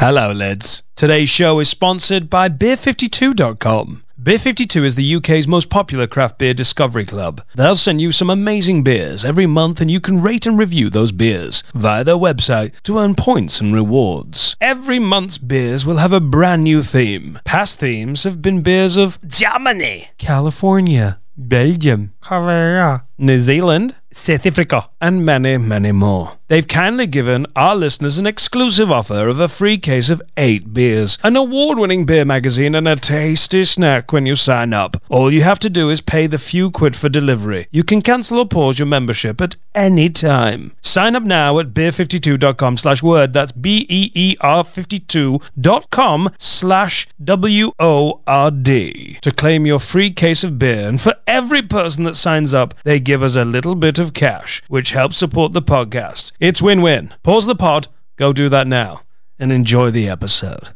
Hello, lads. Today's show is sponsored by Beer52.com. Beer52 is the UK's most popular craft beer discovery club. They'll send you some amazing beers every month, and you can rate and review those beers via their website to earn points and rewards. Every month's beers will have a brand new theme. Past themes have been beers of Germany, California, Belgium, Korea, New Zealand, South Africa, and many, many more. They've kindly given our listeners an exclusive offer of a free case of eight beers, an award winning beer magazine, and a tasty snack when you sign up. All you have to do is pay the few quid for delivery. You can cancel or pause your membership at any time. Sign up now at beer52.com slash word. That's B E E R 52.com slash W O R D to claim your free case of beer. And for every person that signs up, they give us a little bit of cash, which helps support the podcast. It's win win. Pause the pod, go do that now, and enjoy the episode.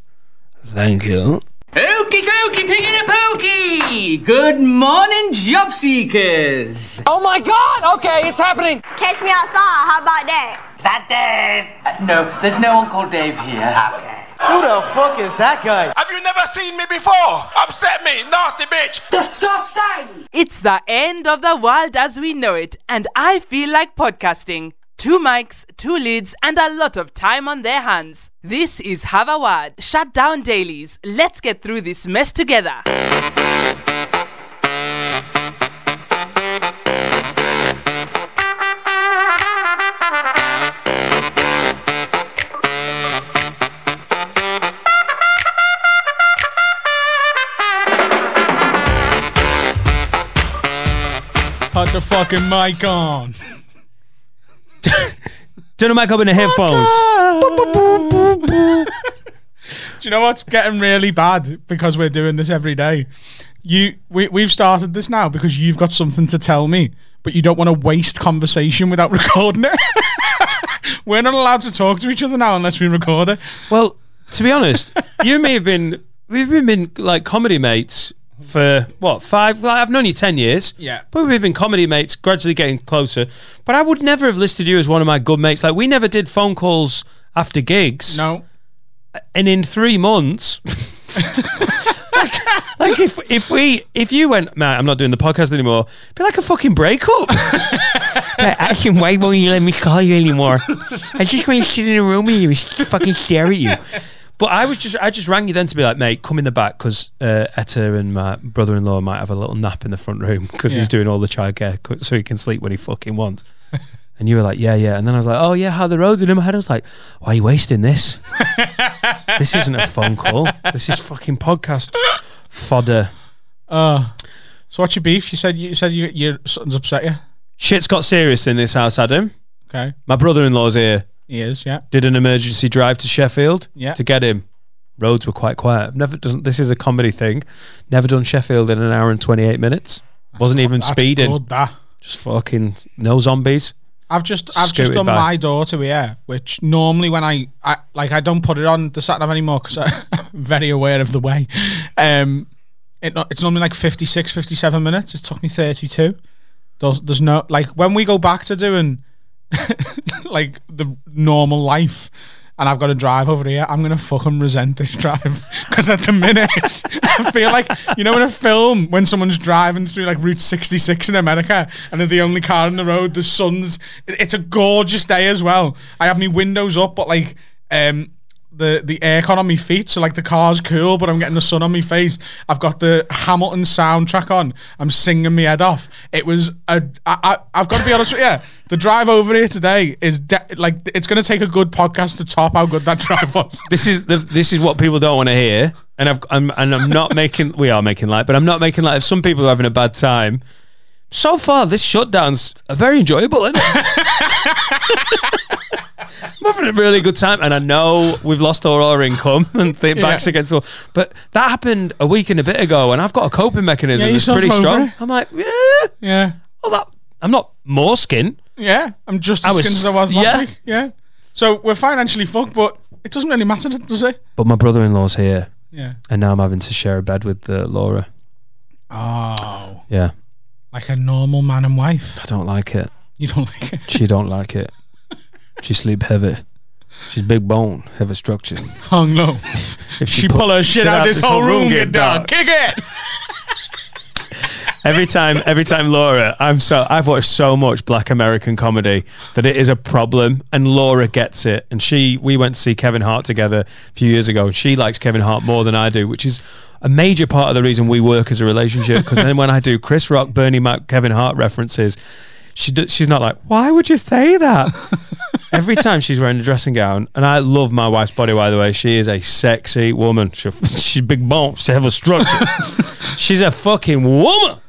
Thank you. Okie dokie, pig in a pokey! Good morning, job seekers! Oh my god! Okay, it's happening! Catch me outside. How about that? Is that Dave? Uh, no, there's no one called Dave here. Okay. Who the fuck is that guy? Have you never seen me before? Upset me, nasty bitch. Disgusting! It's the end of the world as we know it, and I feel like podcasting. Two mics, two leads, and a lot of time on their hands. This is Word, Shut Down Dailies. Let's get through this mess together. Put the fucking mic on. Turn the mic up in the headphones. Do you know what's getting really bad because we're doing this every day? You, we, we've started this now because you've got something to tell me, but you don't want to waste conversation without recording it. we're not allowed to talk to each other now unless we record it. Well, to be honest, you and me have been we've been, been like comedy mates for what five? Like, I've known you ten years. Yeah. but we've been comedy mates, gradually getting closer. But I would never have listed you as one of my good mates. Like we never did phone calls after gigs. No, and in three months. like, like if if we if you went, man, I'm not doing the podcast anymore. Be like a fucking breakup. Ashton, why won't you let me call you anymore? I just want to sit in a room with you and fucking stare at you. But I was just I just rang you then to be like, mate, come in the back because uh, Etta and my brother-in-law might have a little nap in the front room because Yeah. he's doing all the childcare so he can sleep when he fucking wants. And you were like, yeah, yeah. And then I was like, oh, yeah, how the roads? And in my head, I was like, why are you wasting this? this isn't a phone call. This is fucking podcast fodder. Uh, so what's your beef? You said you said you, your something's upset you. Shit's got serious in this house, Adam. Okay, My brother-in-law's here. He is. Yeah, Did an emergency drive to Sheffield Yeah. to get him. Roads were quite quiet. Never done. This is a comedy thing. Never done Sheffield in an hour and twenty-eight minutes. Wasn't even That's speeding. Good, that. Just fucking no zombies. I've just I've just Scooted done by. my to here, which normally when I, I like I don't put it on the sat nav anymore because I'm very aware of the way. Um, it, no- it's normally like 56, 57 minutes. It took me thirty two. There's, there's no like when we go back to doing like the normal life. And I've got to drive over here. I'm gonna fucking resent this drive because at the minute I feel like you know in a film when someone's driving through like Route 66 in America and they're the only car on the road. The sun's it's a gorgeous day as well. I have my windows up, but like um the the aircon on my feet, so like the car's cool, but I'm getting the sun on my face. I've got the Hamilton soundtrack on. I'm singing my head off. It was a I, I I've got to be honest with you. Yeah, The drive over here today is de- like it's going to take a good podcast to top how good that drive was. This is the this is what people don't want to hear, and I've, I'm and I'm not making. We are making light, but I'm not making light of some people are having a bad time. So far, this shutdown's very enjoyable. Isn't it? I'm having a really good time, and I know we've lost all our income and the backs Yeah. against the wall. But that happened a week and a bit ago, and I've got a coping mechanism Yeah, that's pretty strong. I'm like, yeah, Yeah, well, that, I'm not more skin. yeah. I'm just I as was- skinny as I was last yeah. week. Yeah. So we're financially fucked, but it doesn't really matter, does it? But my brother-in-law's here, Yeah. and now I'm having to share a bed with uh, Laura. Oh, Yeah, like a normal man and wife. I don't like it. You don't like it. She don't like it. She sleep heavy. She's big bone, heavy structure. Oh, Hung low. If She pull her shit out, this whole room get dark. Kick it. Every time, every time Laura, I'm so I've watched so much Black American comedy that it is a problem, and Laura gets it. And she, we went to see Kevin Hart together a few years ago, and she likes Kevin Hart more than I do, which is a major part of the reason we work as a relationship. Because then when I do Chris Rock, Bernie Mac, Kevin Hart references, she do, she's not like, why would you say that? Every time she's wearing a dressing gown, and I love my wife's body. By the way, she is a sexy woman. She, she's big bone. She have a structure. she's a fucking woman.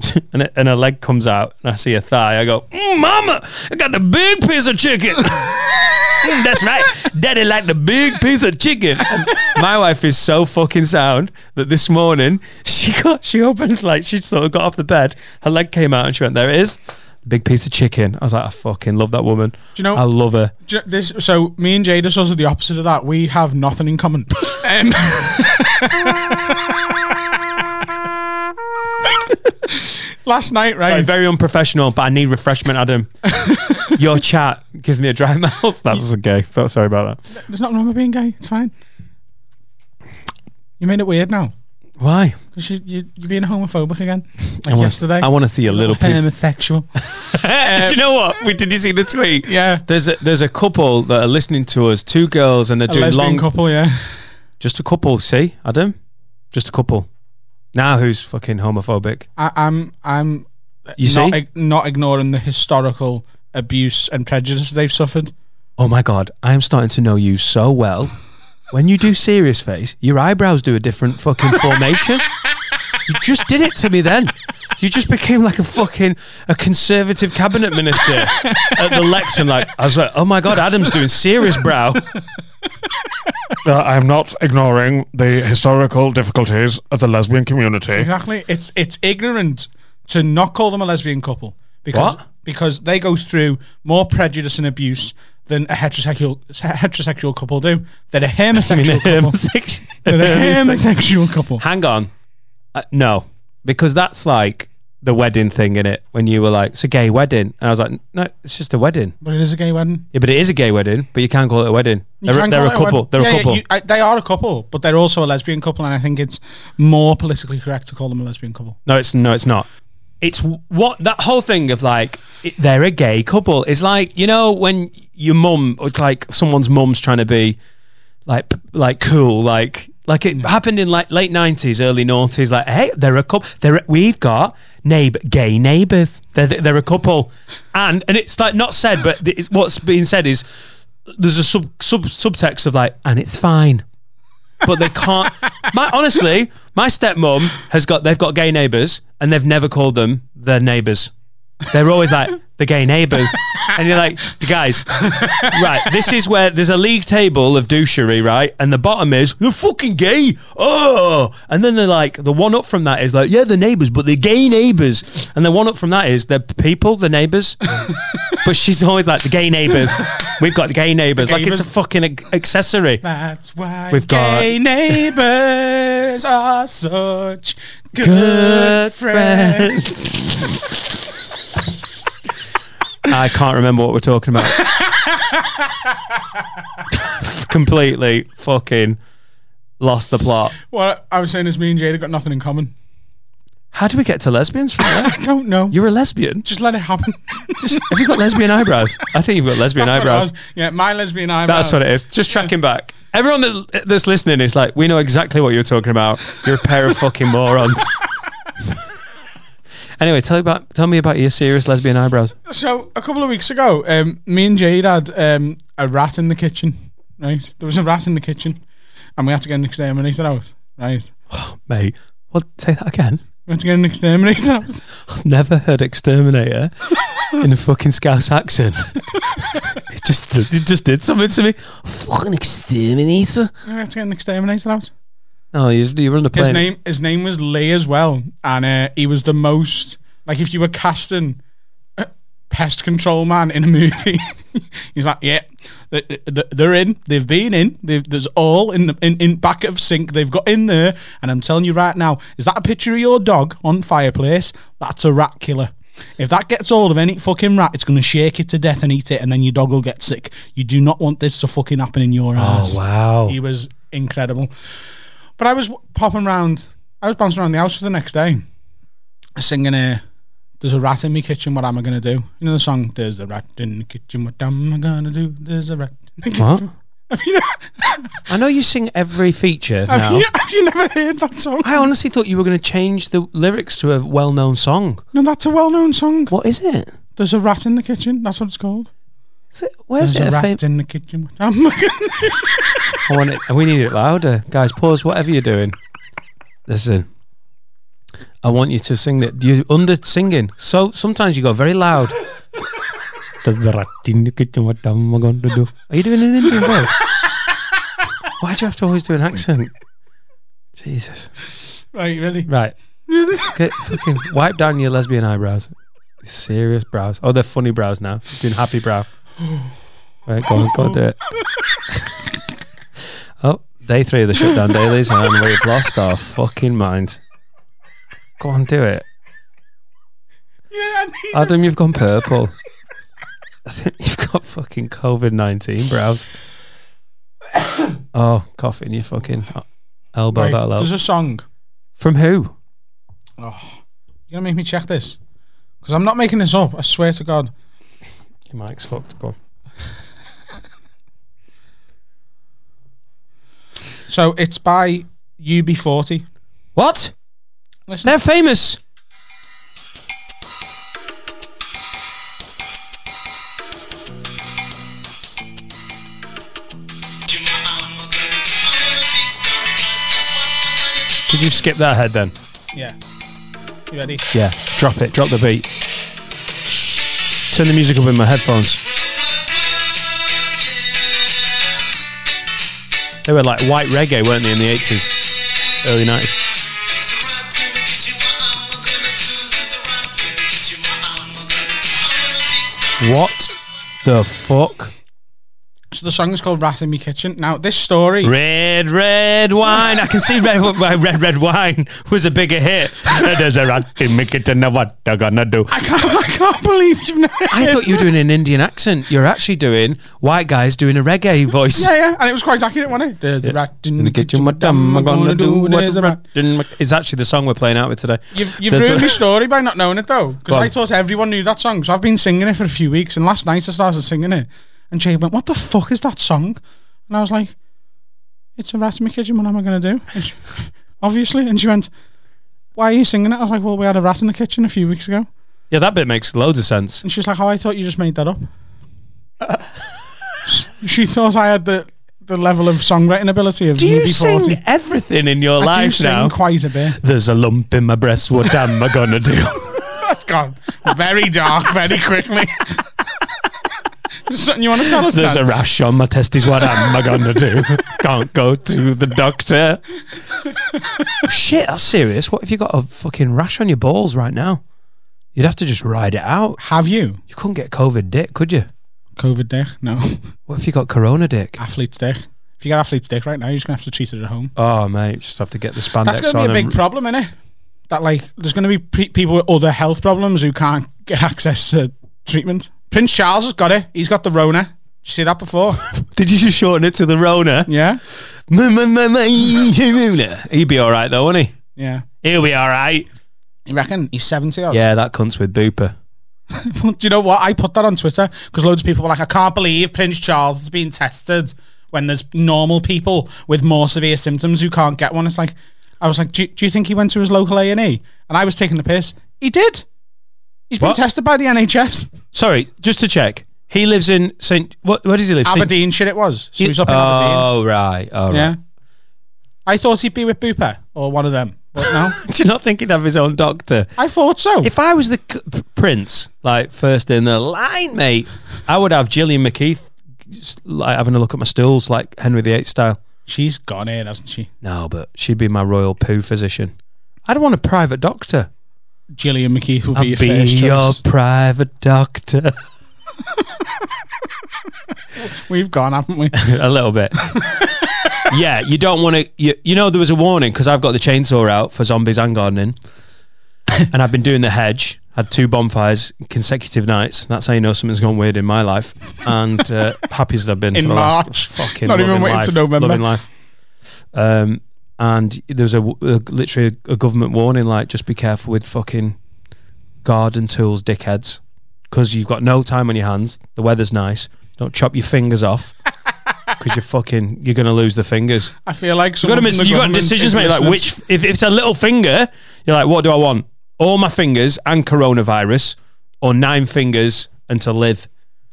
and, it, and her leg comes out, and I see a thigh. I go, mm, "Mama, I got the big piece of chicken." Mm, That's right, Daddy like the big piece of chicken. And my wife is so fucking sound that this morning she got she opened like she sort of got off the bed. Her leg came out, and she went, "There it is." Big piece of chicken. I was like, I fucking love that woman. Do you know- I love her. You know, This, so me and Jada are the opposite of that. We have nothing in common. Um, last night, right? Sorry, very unprofessional, but I need refreshment, Adam. Your chat gives me a dry mouth. That was gay. Felt sorry about that. There's nothing wrong with being gay. It's fine. You made it weird now Why? because you, you you're being homophobic again, like I wanna- yesterday. I want to see a little piece. homosexual. Do you know what? We, did you see the tweet? Yeah. There's a, there's a couple that are listening to us, two girls, and they're A doing long. couple, yeah. Just a couple. See, Adam, just a couple. Now who's fucking homophobic? I, I'm I'm You not, see? ig- not ignoring the historical abuse and prejudice they've suffered. Oh my god, I am starting to know you so well. When you do serious face, your eyebrows do a different fucking formation. You just did it to me then. You just became like a fucking a conservative cabinet minister at the lectern. Like I was like, oh my god, Adam's doing serious brow. Uh, I'm not ignoring the historical difficulties of the lesbian community. Exactly. It's it's ignorant to not call them a lesbian couple because What? because they go through more prejudice and abuse than a heterosexual heterosexual couple do. They're a homosexual couple. They're a homosexual couple. Hang on. Uh, no, because that's like the wedding thing in it. When you were like, "It's a gay wedding," and I was like, "No, it's just a wedding." But it is a gay wedding. Yeah, but it is a gay wedding, but you can't call it a wedding. You They're, they're a couple. wedding. They're Yeah, a yeah, couple. you- I- they are a couple, but they're also a lesbian couple, and I think it's more politically correct to call them a lesbian couple. no, it's no, it's not. It's what that whole thing of like it, they're a gay couple. Is like you know when your mum it's like someone's mum's trying to be like like cool like like it mm. happened in like late nineties early noughties like hey they're a couple they're we've got neighbor gay neighbors they're they're a couple. And and it's like not said but it's, what's being said is there's a sub sub subtext of like and it's fine but they can't. My honestly, my stepmom has got. They've got gay neighbours, and they've never called them their neighbours. They're always like the gay neighbours, and you're like, guys, right? This is where there's a league table of douchery, right? And the bottom is they're fucking gay. Oh, and then they're like, the one up from that is like, yeah, the neighbours, but they're gay neighbours, and the one up from that is they're people, the neighbours. but she's always like the gay neighbours. We've got the gay neighbours, like it's a fucking accessory. That's why We've got- gay neighbors are such good, good friends. I can't remember what we're talking about. Completely fucking lost the plot. What I was saying is, me and Jada got nothing in common. How do we get to lesbians from there? I don't know. You're a lesbian. Just let it happen. Just have you got lesbian eyebrows? I think you've got lesbian That's what it eyebrows. was. Yeah, my lesbian eyebrows. That's what it is. Just tracking back. Everyone that, that's listening is like, we know exactly what you're talking about. You're a pair of fucking morons. anyway, tell me about tell me about your serious lesbian eyebrows. So a couple of weeks ago, um, me and Jade had um, a rat in the kitchen. Right, there was a rat in the kitchen, and we had to get an exterminator out. Right, Mate, what? Say that again. we had to get an exterminator out. I've never heard exterminator in a fucking Scouse accent. it just it just did something to me. Fucking exterminator. we had to get an exterminator out. Oh, you, you were on the His name, his name was Lee as well, and uh, he was the most like if you were casting a pest control man in a movie. he's like, yeah, they- they- they're in. They've been in. They've, there's all in, the, in in back of sink. They've got in there, and I'm telling you right now, is that a picture of your dog on fireplace? That's a rat killer. If that gets hold of any fucking rat, it's going to shake it to death and eat it, and then your dog will get sick. You do not want this to fucking happen in your ass. Oh, wow. He was incredible. But I was popping around, I was bouncing around the house for the next day, singing a. There's a rat in my kitchen. What am I gonna do? You know the song. There's a rat in the kitchen. What am I gonna do? There's a rat. in the What? Have I know you sing every feature have, now. you, have you never heard that song? I honestly thought you were going to change the lyrics to a well-known song. No, that's a well-known song. What is it? There's a rat in the kitchen. That's what it's called. Is it where's There's it? a A rat fam- in the kitchen. What am I gonna do? I want it. We need it louder, guys. Pause whatever you're doing. Listen, I want you to sing that. You under singing. So sometimes you go very loud. Does the rat in the kitchen? What am I going to do? Are you doing an Indian voice? Why do you have to always do an accent? Jesus. Right, ready? Right. Get, fucking wipe down your lesbian eyebrows. Serious brows. Oh, they're funny brows now. Doing happy brow. Right, go on, go on, do it. oh, day three of the shutdown dailies, and we've lost our fucking minds. Go on, do it. Yeah, Adam, you've gone purple. I think you've got fucking COVID 19 brows. oh, cough in your fucking elbow. right. That'll help. There's a song. From who? Oh, you're gonna make me check this because I'm not making this up. I swear to God. Your mic's fucked. Go on. So it's by UB40. What? Listen. They're famous. Did you skip that ahead then? Yeah. You ready? Yeah. Drop it. Drop the beat. Turn the music up in my headphones. They were like white reggae, weren't they, in the 80s? Early 90s. What the fuck? So the song is called Rat in Me Kitchen. Now this story. Red, red wine. I can see red, red, red wine was a bigger hit. There's a rat in my kitchen. Now what I gonna do? I can't. I can't believe you've never. I thought you were doing an Indian accent. You're actually doing white guys doing a reggae voice. Yeah, yeah, and it was quite accurate, wasn't it? There's a rat in In the kitchen, what am I gonna do? There's a rat. It's actually the song we're playing out with today. You've, you've The- ruined the- my story by not knowing it though, because I thought everyone knew that song. So I've been singing it for a few weeks, and last night I started singing it, and Jay went, "What the fuck is that song?" And I was like, "It's a rat in my kitchen. What am I going to do?" And she, obviously, and she went, "Why are you singing it?" I was like, "Well, we had a rat in the kitchen a few weeks ago," Yeah, that bit makes loads of sense. and she's like, "Oh, I thought you just made that up." she thought I had the the level of songwriting ability of Do you UB40. sing everything in your I life now? quite a bit. There's a lump in my breast. What am I gonna do? That's gone very dark very quickly. Something you want to tell us? There's Dan? a rash on my testes. What am I gonna do? Can't go to the doctor. Shit, that's serious. What if you got a fucking rash on your balls right now? You'd have to just ride it out. Have you You couldn't get COVID dick, could you? COVID dick? No, What if you got Corona dick? athlete's dick. If you got athlete's dick right now, you're just gonna have to treat it at home. Oh mate, just have to get the spandex That's gonna on. be a big and- problem, isn't it? That like, there's gonna be pe- people with other health problems who can't get access to treatment. Prince Charles has got it. He's got the Rona. Did you see that before? Did you just shorten it to the Rona? yeah, He'd be all right though, wouldn't he? yeah. He'll be all right. You reckon he's seventy? Odd? Yeah, that cunts with Booper. Do you know what? I put that on Twitter because loads of people were like, I can't believe Prince Charles is being tested when there's normal people with more severe symptoms who can't get one. It's like, I was like, do, do you think he went to his local A and E? And I was taking the piss. He did. He's been What? tested by the NHS. Sorry, just to check. He lives in Saint. What? Where does he live? Saint- Aberdeen shit it was. So He- he's up in Aberdeen. Oh right, oh right. Yeah. I thought he'd be with Booper or one of them. But no. Do you not think he'd have his own doctor? I thought so. If I was the c- p- prince, like first in the line, mate, I would have Gillian McKeith just, like having a look at my stools, like Henry VIII style. She's gone in, hasn't she? No, but she'd be my royal poo physician. I'd want a private doctor. Gillian McKeith will be I'll your be first your choice. private doctor. We've gone, haven't we? a little bit. yeah, you don't want to. You, you know, there was a warning because I've got the chainsaw out for zombies and gardening, and I've been doing the hedge. Had two bonfires consecutive nights. That's how you know something's gone weird in my life. And uh, happy as I've been In for the March. last fucking Not even waiting life, to November. Loving life. Um, and there was a, a literally a, government warning, like just be careful with fucking garden tools, dickheads, because you've got no time on your hands. The weather's nice. Don't chop your fingers off. Because you're fucking, you're gonna lose the fingers. I feel like You got, someone to from the you got decisions is to. Like which, if, if it's a little finger, you're like, what do I want? All my fingers and coronavirus, or nine fingers and to live.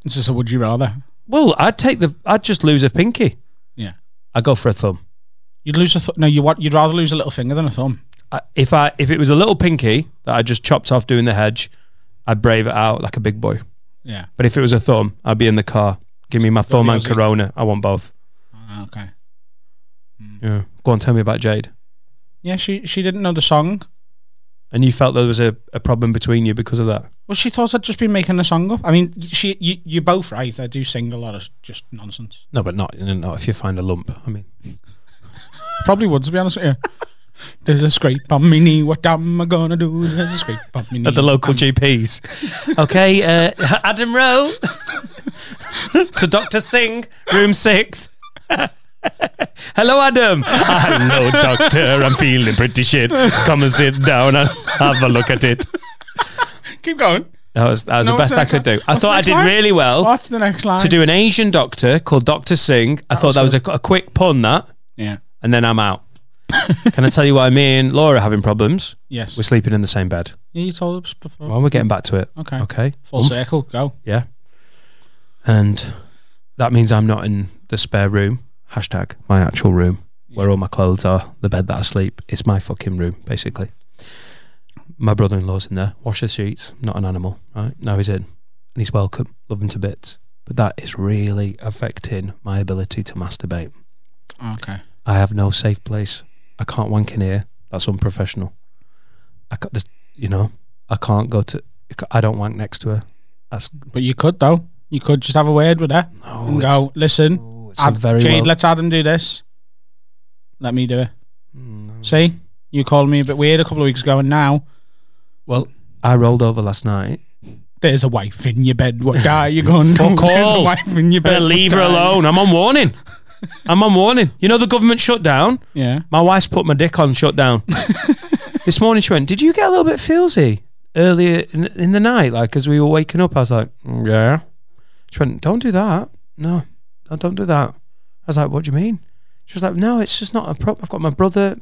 It's just a would you rather. Well, I'd take the. I'd just lose a pinky. Yeah. I'd go for a thumb. You'd lose a th- no. You want you'd rather lose a little finger than a thumb. I, if I if it was a little pinky that I just chopped off doing the hedge, I'd brave it out like a big boy. Yeah. But if it was a thumb, I'd be in the car. Give me my thumb and Aussie. Corona. I want both. Ah, Okay. Yeah. Go on, tell me about Jade. Yeah, she she didn't know the song. And you felt there was a, a problem between you because of that. Well, she thought I'd just been making the song up. I mean, she you you're both right. I do sing a lot of just nonsense. No, but not not if you find a lump. I mean, Probably would to be honest with you. There's a scrape on me knee. What am I gonna do? There's a scrape on me knee. at the local I'm- GPs. okay, uh, Adam Rowe to Doctor Singh, room six. Hello, Adam. Hello, doctor. I'm feeling pretty shit. Come and sit down and have a look at it. Keep going. That was that was No, the best the I could line? do. I What's thought I did line? really well What's the next line? to do an Asian doctor called Doctor Singh. I thought that was a, a quick pun that, Yeah. And then I'm out. Can I tell you why me and Laura are having problems? Yes. We're sleeping in the same bed. Yeah, you told us before. Well, we're getting back to it. Okay. Okay. Full Oomph. circle. Go. Yeah. And that means I'm not in the spare room. Hashtag my actual room where all my clothes are, the bed that I sleep. It's my fucking room, basically. My brother in law's in there. Wash the sheets. Not an animal, right? Now he's in. And he's welcome. Love him to bits. But that is really affecting my ability to masturbate. Okay. I have no safe place. I can't wank in here. That's unprofessional. I got this, you know, I can't go to, I don't wank next to her. That's But you could though. You could just have a word with her and go, listen, Oh, it's Ad- very Jade, well- let's Adam do this. Let me do it. Mm, See, you called me a bit weird a couple of weeks ago, and now Well, I rolled over last night. there's a wife in your bed. What guy you going? to? Fuck There's a all. wife in your bed. Leave her alone. I'm on warning. I'm on warning. You know the government shut down. Yeah. My wife's put my dick on shut down. this morning she went, "Did you get a little bit feelsy earlier in, in the night, like as we were waking up?" I was like, "Mm, "Yeah." She went, "Don't do that. No, no, don't do that." I was like, "What do you mean?" She was like, "No, it's just not a problem. I've got my brother.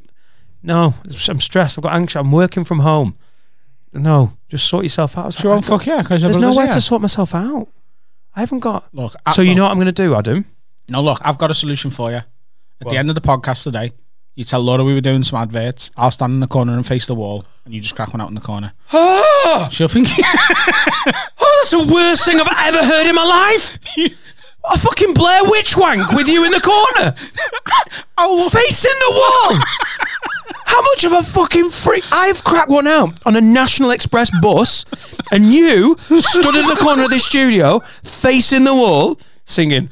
No, I'm stressed. I've got anxious. I'm working from home. No, just sort yourself out." I was She like, "I fuck yeah, because There's nowhere to sort myself out. I haven't got. Look, I- So you look, know what I'm going to do, Adam? No, look, I've got a solution for you. At the end of the podcast today, you tell Laura we were doing some adverts. I'll stand in the corner and face the wall, and you just crack one out in the corner. Oh, She'll think. Oh, that's the worst thing I've ever heard in my life. A fucking Blair Witch wank with you in the corner, oh, facing the wall. How much of a fucking freak? I've cracked one out on a National Express bus, and you stood in the corner of this studio, facing the wall, singing.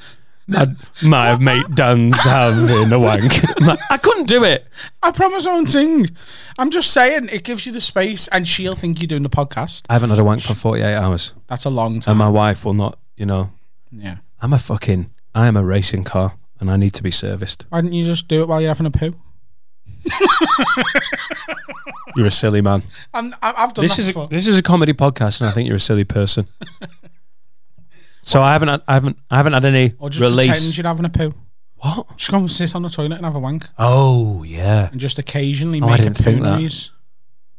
My, my mate Dan's having a wank. I couldn't do it. I promise I won't sing. I'm just saying it gives you the space, and she'll think you're doing the podcast. I haven't had a wank for 48 hours, That's a long time. and my wife will not. You know, yeah. I'm a fucking. I am a racing car, and I need to be serviced. Why didn't you just do it while you're having a poo? You're a silly man. I'm, I- I've done This that is a, before. this is a comedy podcast, and I think you're a silly person. so I haven't had, I haven't I haven't had any or just pretend release. you're having a poo. What? Just go and sit on the toilet and have a wank, Oh yeah. and just occasionally Oh, I make a didn't poo think that. noise,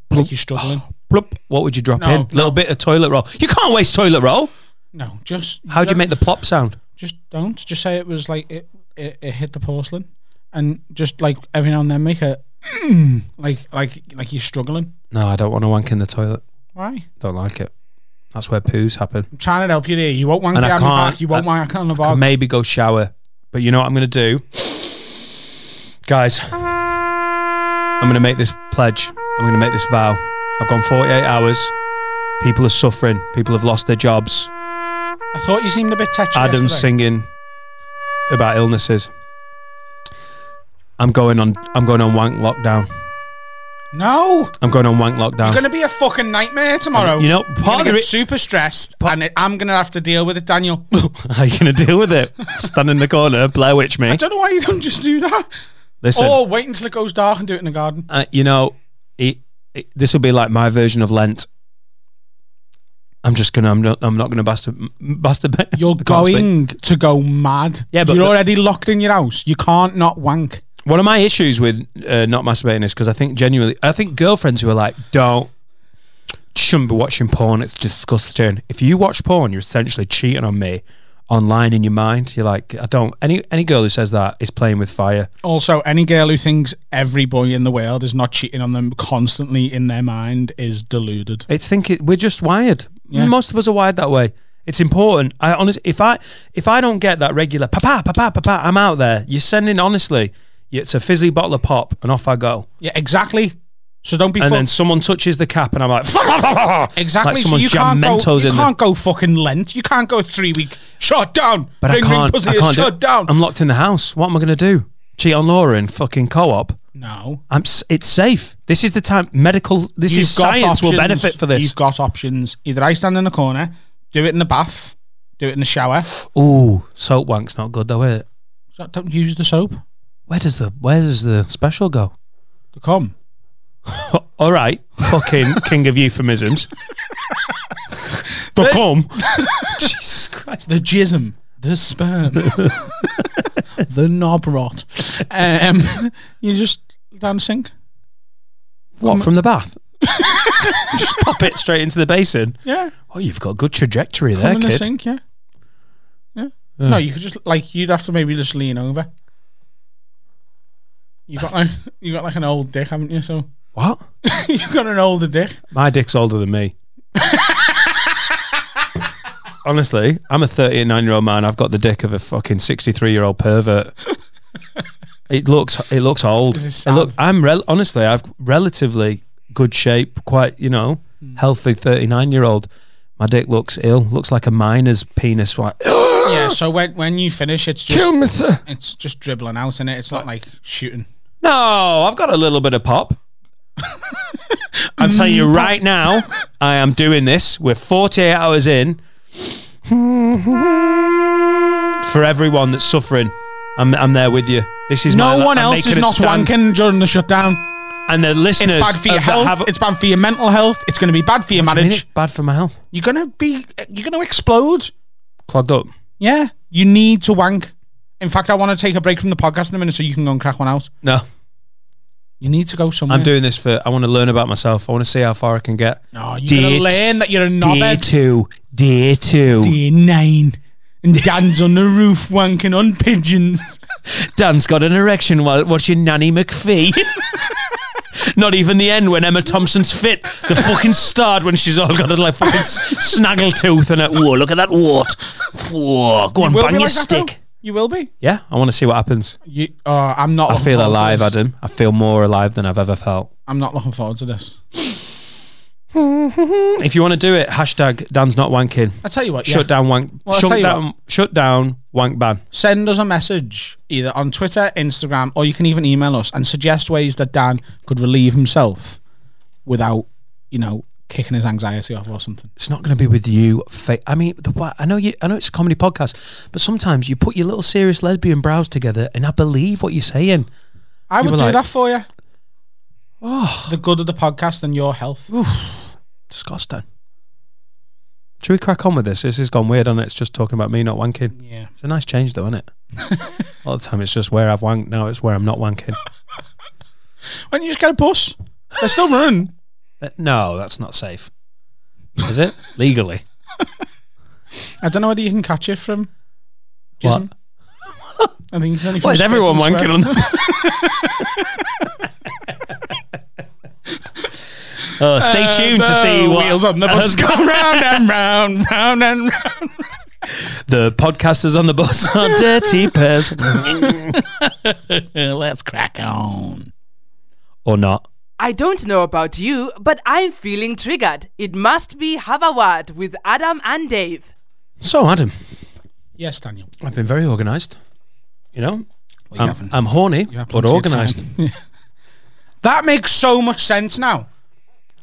like you're struggling. Plup. What would you drop No, in? no. Little bit of toilet roll. You can't waste toilet roll. No, just How do you make the plop sound? Just don't. Just say it was like it. It, it hit the porcelain, and just like every now and then make a like like like you're struggling. No, I don't want to wank in the toilet. Why? Don't like it. That's where poos happen. I'm trying to help you there. You won't And I behind my can't- back. You won't I- wank on the I bog. maybe go shower, but you know what I'm going to do, guys. I'm going to make this pledge. I'm going to make this vow. I've gone 48 hours. People are suffering. People have lost their jobs. I thought you seemed a bit touchy. Adam's yesterday. singing about illnesses. I'm going on. I'm going on wank lockdown. No. I'm going on wank lockdown. It's going to be a fucking nightmare tomorrow. You know, You're part of the re- super stressed, and it, I'm going to have to deal with it, Daniel. How are you going to deal with it? Stand in the corner, Blair Witch me. I don't know why you don't just do that. Listen, Or wait until it goes dark and do it in the garden. uh, you know, it, it, this will be like my version of Lent. I'm just gonna. I'm not. I'm not gonna bastard. Masturbate. You're I can't speak. going to go mad. Yeah, but- you're but- already locked in your house. You can't not wank. One of my issues with uh, not masturbating is because I think genuinely, I think girlfriends who are like, don't, shouldn't be watching porn. It's disgusting. If you watch porn, you're essentially cheating on me online in your mind. You're like, I don't. Any any girl who says that is playing with fire. Also, any girl who thinks every boy in the world is not cheating on them constantly in their mind is deluded. It's thinking we're just wired. Yeah. Most of us are wired that way. It's important. I honestly, if I if I don't get that regular papa papa papa, I'm out there. You're sending honestly. It's a fizzy bottle of pop, and off I go. Yeah, exactly. So don't be And fuck- then someone touches the cap, and I'm like, exactly. Like so someone's you can't go. You can't go fucking Lent. You can't go three week shut down. But ring, I can't. pussy I can't shut it. down. I'm locked in the house. What am I going to do? Cheat on Laura in fucking co-op? no. I'm. It's safe. This is the time. Medical. This is science will benefit for this. You've got options. Either I stand in the corner, do it in the bath, do it in the shower. Ooh, soap wank's not good though, is it? Don't use the soap. Where does the Where does the special go? The cum. All right, fucking king of euphemisms. the cum. Jesus Christ. The jism. The sperm. the knob rot. Um, you just down the sink. What from the bath? Just pop it straight into the basin. Yeah. Oh, you've got a good trajectory Come there, in the sink, yeah. Yeah. No, you could just like you'd have to maybe just lean over. You got like you got like an old dick, haven't you? So What? you've got an older dick. My dick's older than me. Honestly, I'm a 39 year old man. I've got the dick of a fucking 63 year old pervert. It looks it looks old. It look. I'm rel- honestly I've relatively good shape, quite you know Hmm. healthy 39 year old. My dick looks ill. Looks like a miner's penis. Like, Yeah. So when when you finish, it's just kill me, sir. it's just dribbling out in it. It's not like shooting. No, I've got a little bit of pop. I'm telling you mm, right now, I am doing this. We're 48 hours in. For everyone that's suffering, I'm, I'm there with you. This is No one I'm else is a not stand. wanking during the shutdown. And the listeners, It's bad for your of that health. have- it's bad for your mental health. It's going to be bad for your What you mean marriage. it's bad for my health. You're going to be. You're going to explode. Clogged up. Yeah. You need to wank. In fact, I want to take a break from the podcast in a minute so you can go and crack one out. No, You need to go somewhere. I'm doing this for. I want to learn about myself. I want to see how far I can get. No, you're going to learn that you're a Day knobhead. two. Day two. Day nine. And Dan's on the roof wanking on pigeons. Dan's got an erection while watching Nanny McPhee. Not even the end when Emma Thompson's fit. The fucking start when she's all got a like fucking s- snaggle tooth and a whoa, look at that wart. Whoa, go on, will bang your like that, though. stick. You will be. Yeah, I want to see what happens. You, uh, I'm not. I looking feel forward to alive, this. Adam. I feel more alive than I've ever felt. I'm not looking forward to this. If you want to do it, hashtag Dan's not wanking. I tell you what. Yeah. Shut down wank. Well, I'll shut tell you down. Shut down wank ban. Send us a message either on Twitter, Instagram, or you can even email us and suggest ways that Dan could relieve himself without, you know, kicking his anxiety off or something. It's not going to be with you. Fa- I mean, the, I know you. I know it's a comedy podcast, but sometimes you put your little serious lesbian brows together, and I believe what you're saying. I You would do like- that for you. Oh, the good of the podcast and your health. Disgusting. Should we crack on with this? This has gone weird, and it? it's just talking about me not wanking. Yeah. It's a nice change, though, isn't it? A All the time, it's just where I've wanked. Now it's where I'm not wanking. Why don't you just get a bus? They're still running. Uh, No, that's not safe. Is it legally? I don't know whether you can catch it from. What? I think it's only from Why is everyone and wanking sweat. on? oh, stay tuned to see The what wheels on the bus has go gone round and round, round and round. The podcasters on the bus are dirty pairs. Let's crack on. or not. I don't know about you, but I'm feeling triggered. It must be Have a Word with Adam and Dave. So, Adam, Yes, Daniel. I've been very organised. You know, Well, you I'm. I'm horny, but organised. That makes so much sense now.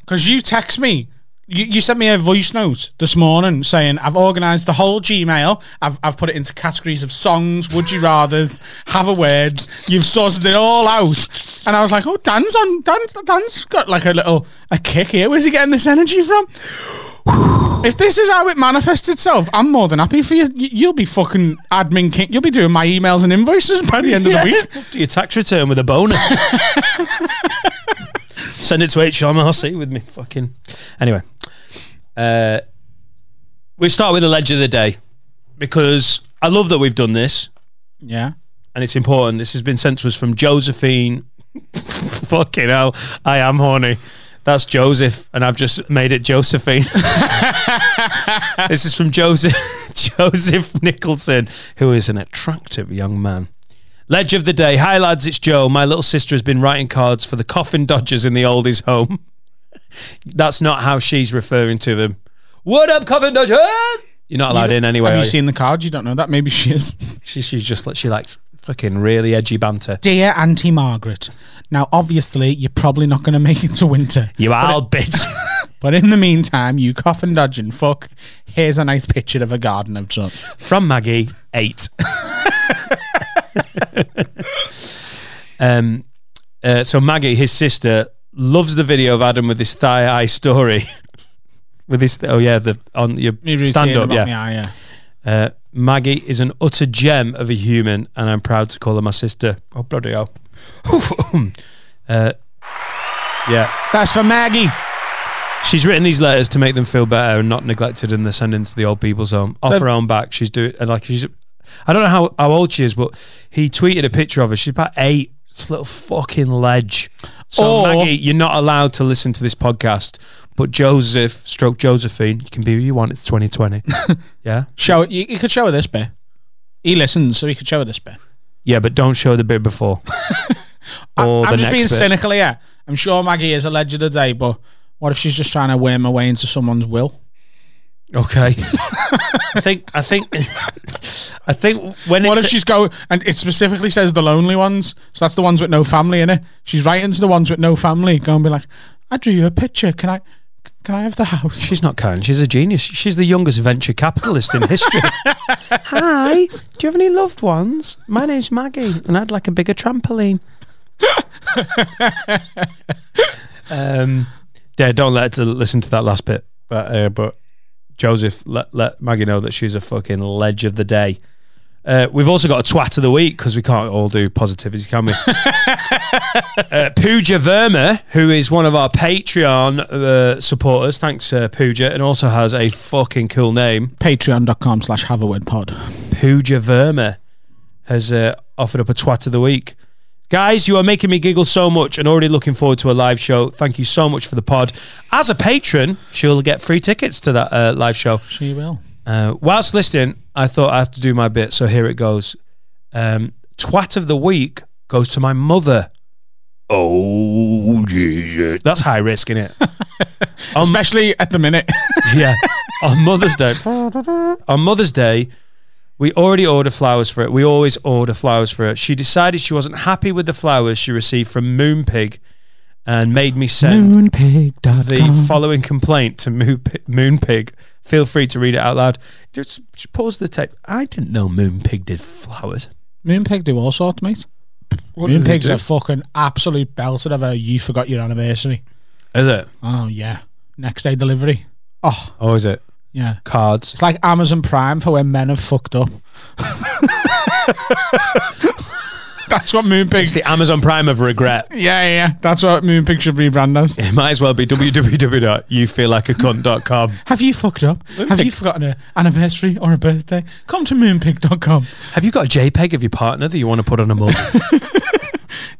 Because you text me, you, you sent me a voice note this morning saying, I've organised the whole Gmail. I've, I've put it into categories of songs, would you rathers, have a words. You've sorted it all out. And I was like, oh, Dan's on, Dan's, Dan's got like a little, a kick here. Where's he getting this energy from? If this is how it manifests itself, I'm more than happy for you. You'll be fucking admin king. You'll be doing my emails and invoices by the end of the week. Do your tax return with a bonus. Send it to HMRC with me. Fucking. Anyway, uh, we start with the ledge of the day because I love that we've done this Yeah. and it's important. This has been sent to us from Josephine. Fucking hell, I am horny. That's Joseph, and I've just made it Josephine. this is from Joseph Joseph Nicholson, who is an attractive young man. Ledge of the day. Hi lads, it's Joe. My little sister has been writing cards for the coffin dodgers in the oldies home. That's not how she's referring to them. What up, coffin dodgers? You're not allowed in anyway. Have are you you? seen the cards? You don't know that. Maybe she is. She, she's just like she likes fucking really edgy banter. Dear Auntie Margaret. Now, obviously, you're probably not going to make it to winter. You old bitch. But in the meantime, you coffin dodging fuck. Here's a nice picture of a garden I've done. from Maggie, eight. um, uh, so Maggie, his sister, loves the video of Adam with his thigh eye story. with his oh yeah, the on your stand up, yeah. eye, yeah. Uh, Maggie is an utter gem of a human, and I'm proud to call her my sister. Oh bloody hell! uh, yeah, That's for Maggie. She's written these letters to make them feel better and not neglected, and they're sending to the old people's home. Off So- her own back, she's doing like she's. I don't know how, how old she is, but he tweeted a picture of her. She's about eight. This little fucking ledge. So Or- Maggie, you're not allowed to listen to this podcast. But Joseph, stroke Josephine, you can be who you want. It's 2020. yeah, Show you, you could show her this bit. He listens, so he could show her this bit. yeah, but don't show the bit before. or I'm the just being bit. cynical here. I'm sure Maggie is a legend of the day, but what if she's just trying to worm her way into someone's will? Okay. I think. I think. I think when What it's if she's go and it specifically says the lonely ones? So that's the ones with no family in it. She's writing to the ones with no family. Go and be like, I drew you a picture. Can I? Can I have the house? She's not Karen. She's a genius. She's the youngest venture capitalist in history. Hi. Do you have any loved ones? My name's Maggie, and I'd like a bigger trampoline. um, yeah, don't let her to listen to that last bit. But, uh, but Joseph, let, let Maggie know that she's a fucking ledge of the day. Uh, we've also got a twat of the week because we can't all do positivities, can we? uh, Pooja Verma, who is one of our Patreon uh, supporters, thanks uh, Pooja, and also has a fucking cool name. Patreon.com slash have a word pod. Pooja Verma has uh, offered up a twat of the week. Guys, you are making me giggle so much and already looking forward to a live show. Thank you so much for the pod. As a patron, she'll get free tickets to that uh, live show. She will. Uh, whilst listening, I thought I have to do my bit, so here it goes. Um, twat of the week goes to my mother. Oh, Jesus. That's high risk, innit? Um, Especially at the minute. yeah. On Mother's Day. On Mother's Day, we already ordered flowers for it. We always order flowers for her. She decided she wasn't happy with the flowers she received from Moonpig and made me send Moonpig.com. the following complaint to Moonpig. Moonpig. Feel free to read it out loud. Just, just pause the tape. I didn't know Moonpig did flowers. Moonpig do all sorts, mate. What does it Moonpig's do? a fucking absolute belter of a you forgot your anniversary. Is it? Oh, yeah. Next day delivery. Oh, Oh, is it? Yeah. Cards. It's like Amazon Prime for when men have fucked up. That's what Moonpig. It's the Amazon Prime of regret. yeah, yeah. That's what Moonpig should rebrand as. It might as well be www.youfeellikeacunt.com. Have you fucked up? Have you forgotten an anniversary or a birthday? Come to moonpig.com. Have you got a JPEG of your partner that you want to put on a mug?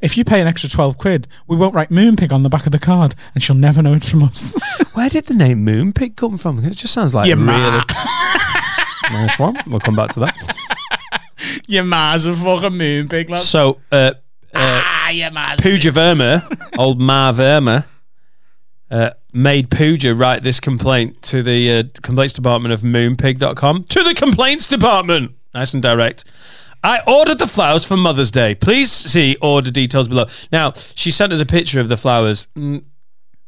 If you pay an extra 12 quid, we won't write Moonpig on the back of the card and she'll never know it's from us. Where did the name Moonpig come from? It just sounds like Your really ma. nice one. We'll come back to that. your ma's a fucking Moonpig, lad. So, uh, uh, Ah, your ma's. Pooja Verma, old Ma Verma, uh, made Pooja write this complaint to the uh, complaints department of moonpig.com. To the complaints department! Nice and direct. I ordered the flowers for Mother's Day. Please see order details below. Now, she sent us a picture of the flowers. Mm,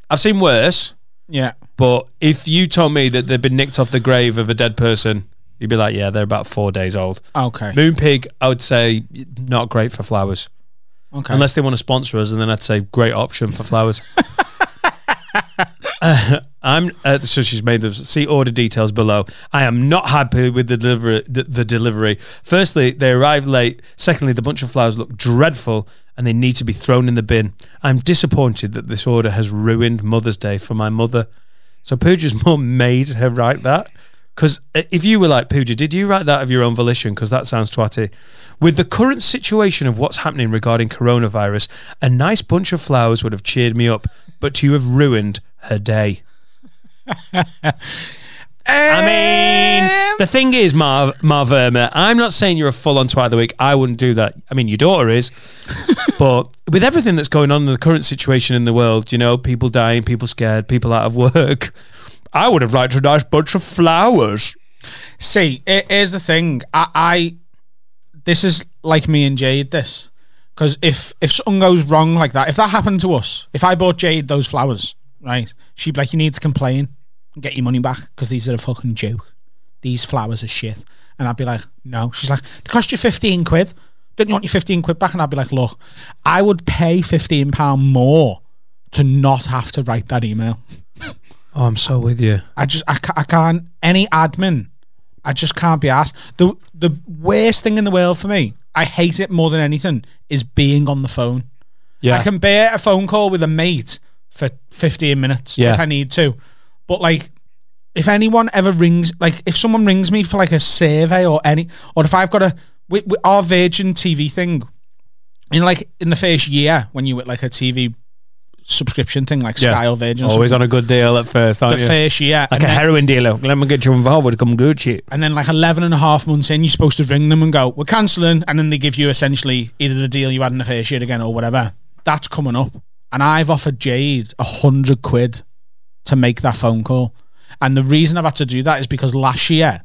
I've seen worse, Yeah. but if you told me that they'd been nicked off the grave of a dead person, you'd be like, yeah, they're about four days old. Okay. Moonpig, I would say, not great for flowers. Okay. Unless they want to sponsor us, and then I'd say great option for flowers. Uh, I'm uh, so she's made them see order details below. I am not happy with the delivery. The, the delivery. Firstly, they arrived late. Secondly, the bunch of flowers look dreadful, and they need to be thrown in the bin. I'm disappointed that this order has ruined Mother's Day for my mother. So Pooja's mum made her write that. Because if you were like Pooja, did you write that of your own volition? Because that sounds twatty. With the current situation of what's happening regarding coronavirus, a nice bunch of flowers would have cheered me up, but you have ruined her day. I mean, the thing is, Marv, Marv Verma, I'm not saying you're a full on twat of the week. I wouldn't do that. I mean, your daughter is. but with everything that's going on in the current situation in the world, you know, people dying, people scared, people out of work, I would have liked a nice bunch of flowers. See, here's the thing. I, I this is like me and Jade. This because if if something goes wrong like that, if that happened to us, if I bought Jade those flowers, right, she'd be like, "You need to complain and get your money back because these are a fucking joke. These flowers are shit." And I'd be like, "No." She's like, "They cost you fifteen quid. Don't you want your fifteen quid back?" And I'd be like, "Look, I would pay fifteen pound more to not have to write that email." Oh, I'm so with you. I just I, ca- I can't any admin. I just can't be asked. The the worst thing in the world for me, I hate it more than anything, is being on the phone. Yeah. I can bear a phone call with a mate for 15 minutes Yeah. if I need to. But like if anyone ever rings like if someone rings me for like a survey or any or if I've got a with, with our Virgin TV thing in like in the first year when you were like a TV subscription thing like Sky or Virgin or Always something, on a good deal at first, aren't the you? first year like a then- heroin dealer. Let me get you involved with good shit. and then like 11 and a half months in, you're supposed to ring them and go, we're cancelling. And then they give you essentially either the deal you had in the first year again or whatever. That's coming up. And I've offered Jade a hundred quid to make that phone call. And the reason I've had to do that is because last year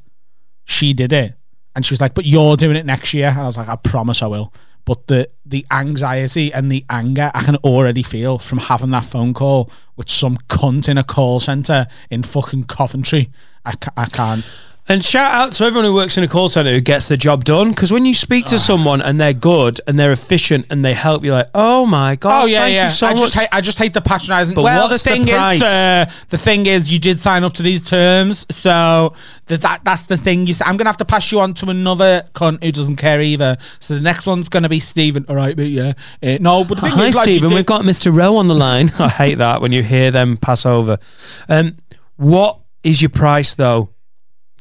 she did it. And she was like, but you're doing it next year. And I was like, I promise I will. But the the anxiety and the anger I can already feel from having that phone call with some cunt in a call center in fucking Coventry. I, ca- I can't. And shout out to everyone who works in a call center who gets the job done. Because when you speak Ah. to someone and they're good and they're efficient and they help, you're like, oh my god, Oh yeah, thank yeah. you so I much. just hate, I just hate the patronising. But well, the what's the thing price? is, uh, the thing is, you did sign up to these terms, so that, that that's the thing. You, s- I'm gonna have to pass you on to another cunt who doesn't care either. So the next one's gonna be Stephen. All right, but yeah, uh, no. But the thing Hi, is, like, you Stephen. did- We've got Mr. Rowe on the line. I hate that when you hear them pass over. Um, what is your price though?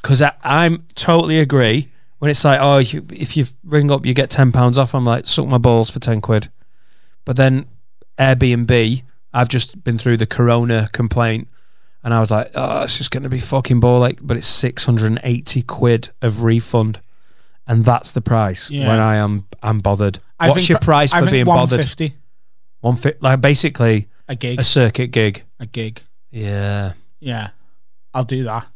Because I'm totally agree. When it's like, oh, you, if you ring up, you get ten pounds off. I'm like, suck my balls for ten quid. But then Airbnb, I've just been through the Corona complaint, and I was like, oh, it's just going to be fucking ball like. But it's six hundred and eighty quid of refund, and that's the price Yeah. when I am I'm bothered. I What's your pr- price I for being bothered? 150 One fit, like basically a gig, a circuit gig. a gig. Yeah. Yeah, I'll do that.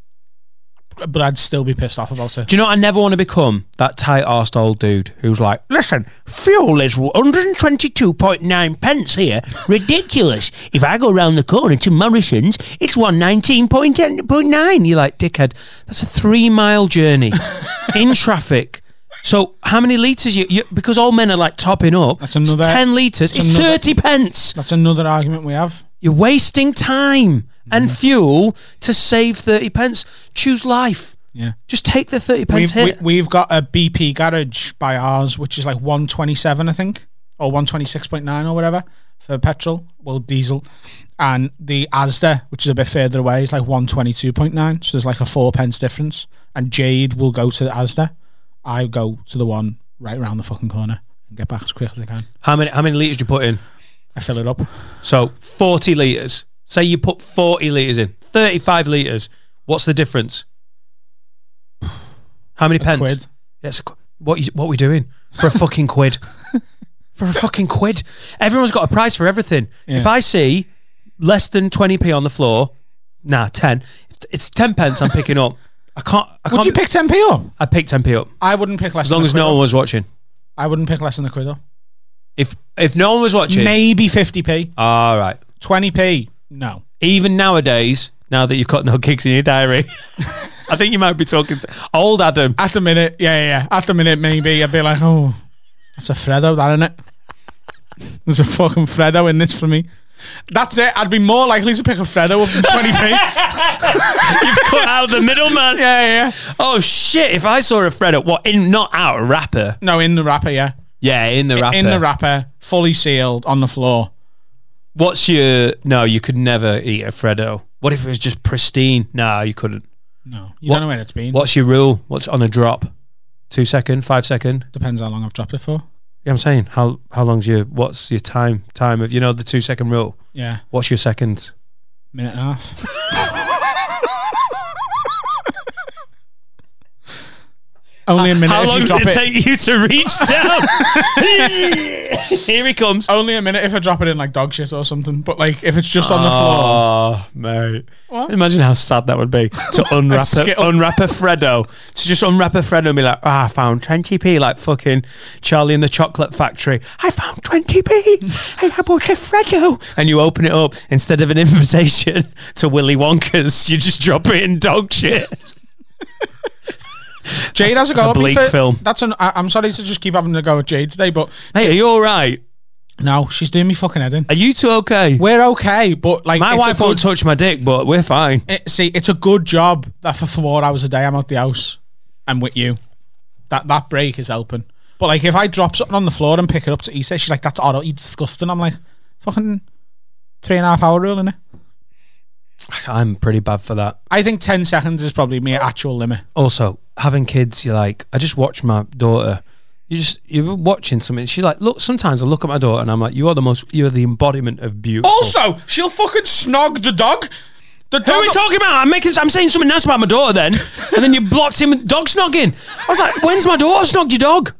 But I'd still be pissed off about it. Do you know what I never want to become? That tight arsed old dude who's like, listen, fuel is 122.9 pence here. Ridiculous. If I go round the corner to Morrison's, it's 119.9. You're like, dickhead, that's a three mile journey in traffic. So how many litres you, you because all men are like topping up. That's another- it's 10 litres. It's another- 30 pence. That's another argument we have. You're wasting time and mm-hmm. fuel to save 30 pence. Choose life. Yeah. Just take the 30 pence We've, hit. we, we've got a BP garage by ours, which is like 127, I think, or 126.9 or whatever for petrol, well, diesel. And the Asda, which is a bit further away, is like 122.9. So there's like a four pence difference. And Jade will go to the Asda. I go to the one right around the fucking corner and get back as quick as I can. how many how many litres do you put in? I fill it up. So 40 litres. Say you put 40 litres in. 35 litres. What's the difference? How many pence? quid. Yes. a qu- What you, what we doing for a fucking quid? for a fucking quid. Everyone's got a price for everything. If I see less than 20p on the floor, nah, 10. It's 10 pence I'm picking up. I can't I can't Would you pick 10p up? I picked 10p up. I wouldn't pick less As long than a as no one was watching. I wouldn't pick less than a quid up. If if no one was watching, Maybe 50p. all right. 20p. No. Even nowadays, now that you've got no gigs in your diary, I think you might be talking to old Adam. At the minute, yeah, yeah, yeah. At the minute, maybe I'd be like, oh, it's a Freddo, that isn't it? There's a fucking Freddo in this for me. That's it. I'd be more likely to pick a Freddo up than 20p. You've cut out the middleman. yeah, yeah. Oh shit! If I saw a Freddo, what in not out a wrapper? No, in the wrapper, yeah. Yeah, in the wrapper. In the wrapper, fully sealed on the floor. What's your? No, you could never eat a Freddo. What if it was just pristine? No, you couldn't. No, you What- don't know where it's been. What's your rule? What's on a drop? Two second, five second. Depends how long I've dropped it for. Yeah, I'm saying how how long's your what's your time time of you know the two second rule? Yeah, What's your second? minute and a half. Only a minute. How long does drop it take you to reach down? Here he comes. Only a minute if I drop it in like dog shit or something. But like if it's just on the floor, Oh, mate. What? Imagine how sad that would be to unwrap a, skittle. unwrap a Freddo. To just unwrap a Freddo and be like, ah, I found 20p, like fucking Charlie in the Chocolate Factory. I found 20p. I bought a Freddo. And you open it up, instead of an invitation to Willy Wonka's, you just drop it in dog shit. Jade has a go a bleak film. That's an. I, I'm sorry to just keep having to go at Jade today, but Hey, are you all right? no, she's doing me fucking head in. Are you two okay? We're okay, but like My wife won't touch my dick, but we're fine. it, see, it's a good job that for four hours a day I'm at the house and with you. That that break is helping. But like if I drop something on the floor and pick it up to Issa, she's like, "That's odd, you disgusting." I'm like, "Fucking three and a half hour rule, innit?" I'm pretty bad for that. I think ten seconds is probably my actual limit. also having kids you're like i just watched my daughter you just you're watching something she's like look sometimes i look at my daughter and i'm like you are the most you're the embodiment of beauty Also, she'll fucking snog the dog. The dog who are we talking about? I'm making. I'm saying something nice about my daughter, then, and then you blocked him with dog snogging. I was like, "When's my daughter snogged your dog?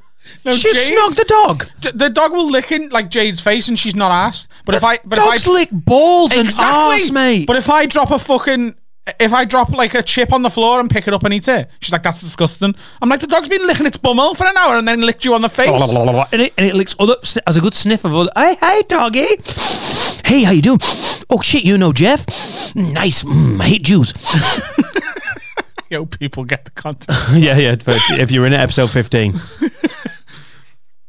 No, she Jade- snogged the dog. D- the dog will lick in like Jade's face and she's not asked. But if I, but Dogs if I lick balls and arse, mate. But if I drop a fucking, if I drop like a chip on the floor and pick it up and eat it, she's like, "That's disgusting." I'm like, "The dog's been licking its bumhole for an hour and then licked you on the face." and it, and it licks other as a good sniff of other. Hey, hey, doggy. Hey, how you doing? Oh shit, you know Jeff. Nice. Mm, I hate Jews. Yo, people get the content. yeah, yeah. But if you're in it, episode 15,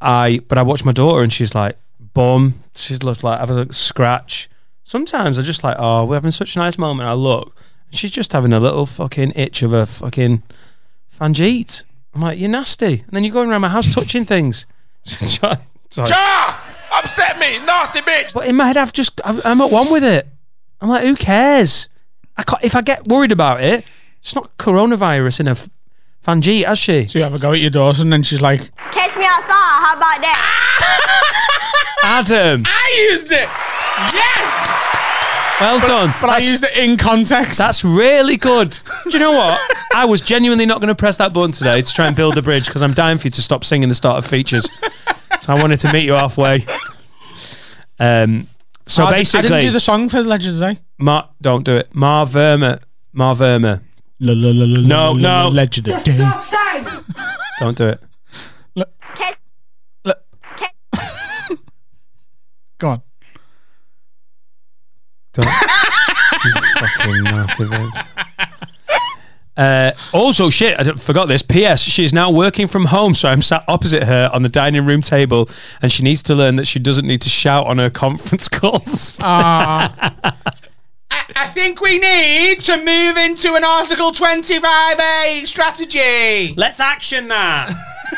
I but I watched my daughter and she's like, bum. She's looks like I have a scratch. Sometimes I just like, oh, we're having such a nice moment. I look, she's just having a little fucking itch of a fucking fanjeet. I'm like, you're nasty. And then you're going around my house touching things. Sorry. Ja! Upset me, nasty bitch. But in my head, I've just I've, I'm at one with it. I'm like, who cares? I can't, if I get worried about it, it's not coronavirus in a f- fanjeet, has she? So you have a go at your daughter and then she's like, Catch me outside. How about that? Adam, "I used it." Yes, well done. but I used it in context. That's really good. Do you know what? I was genuinely not going to press that button today to try and build a bridge because I'm dying for you to stop singing the start of features. So I wanted to meet you halfway. Um, so Oh, I did- basically, I didn't do the song for the Legend today. Mar- don't do it. Mar Verma. Mar Verma. No, No, no. Legend of Disgusting! Don't do it. Catch, Look. Go on. Don't. you fucking nasty bitch. Uh, also, shit, I forgot this. P.S. She is now working from home, so I'm sat opposite her on the dining room table, and she needs to learn that she doesn't need to shout on her conference calls. I, I think we need to move into an Article 25A strategy. Let's action that.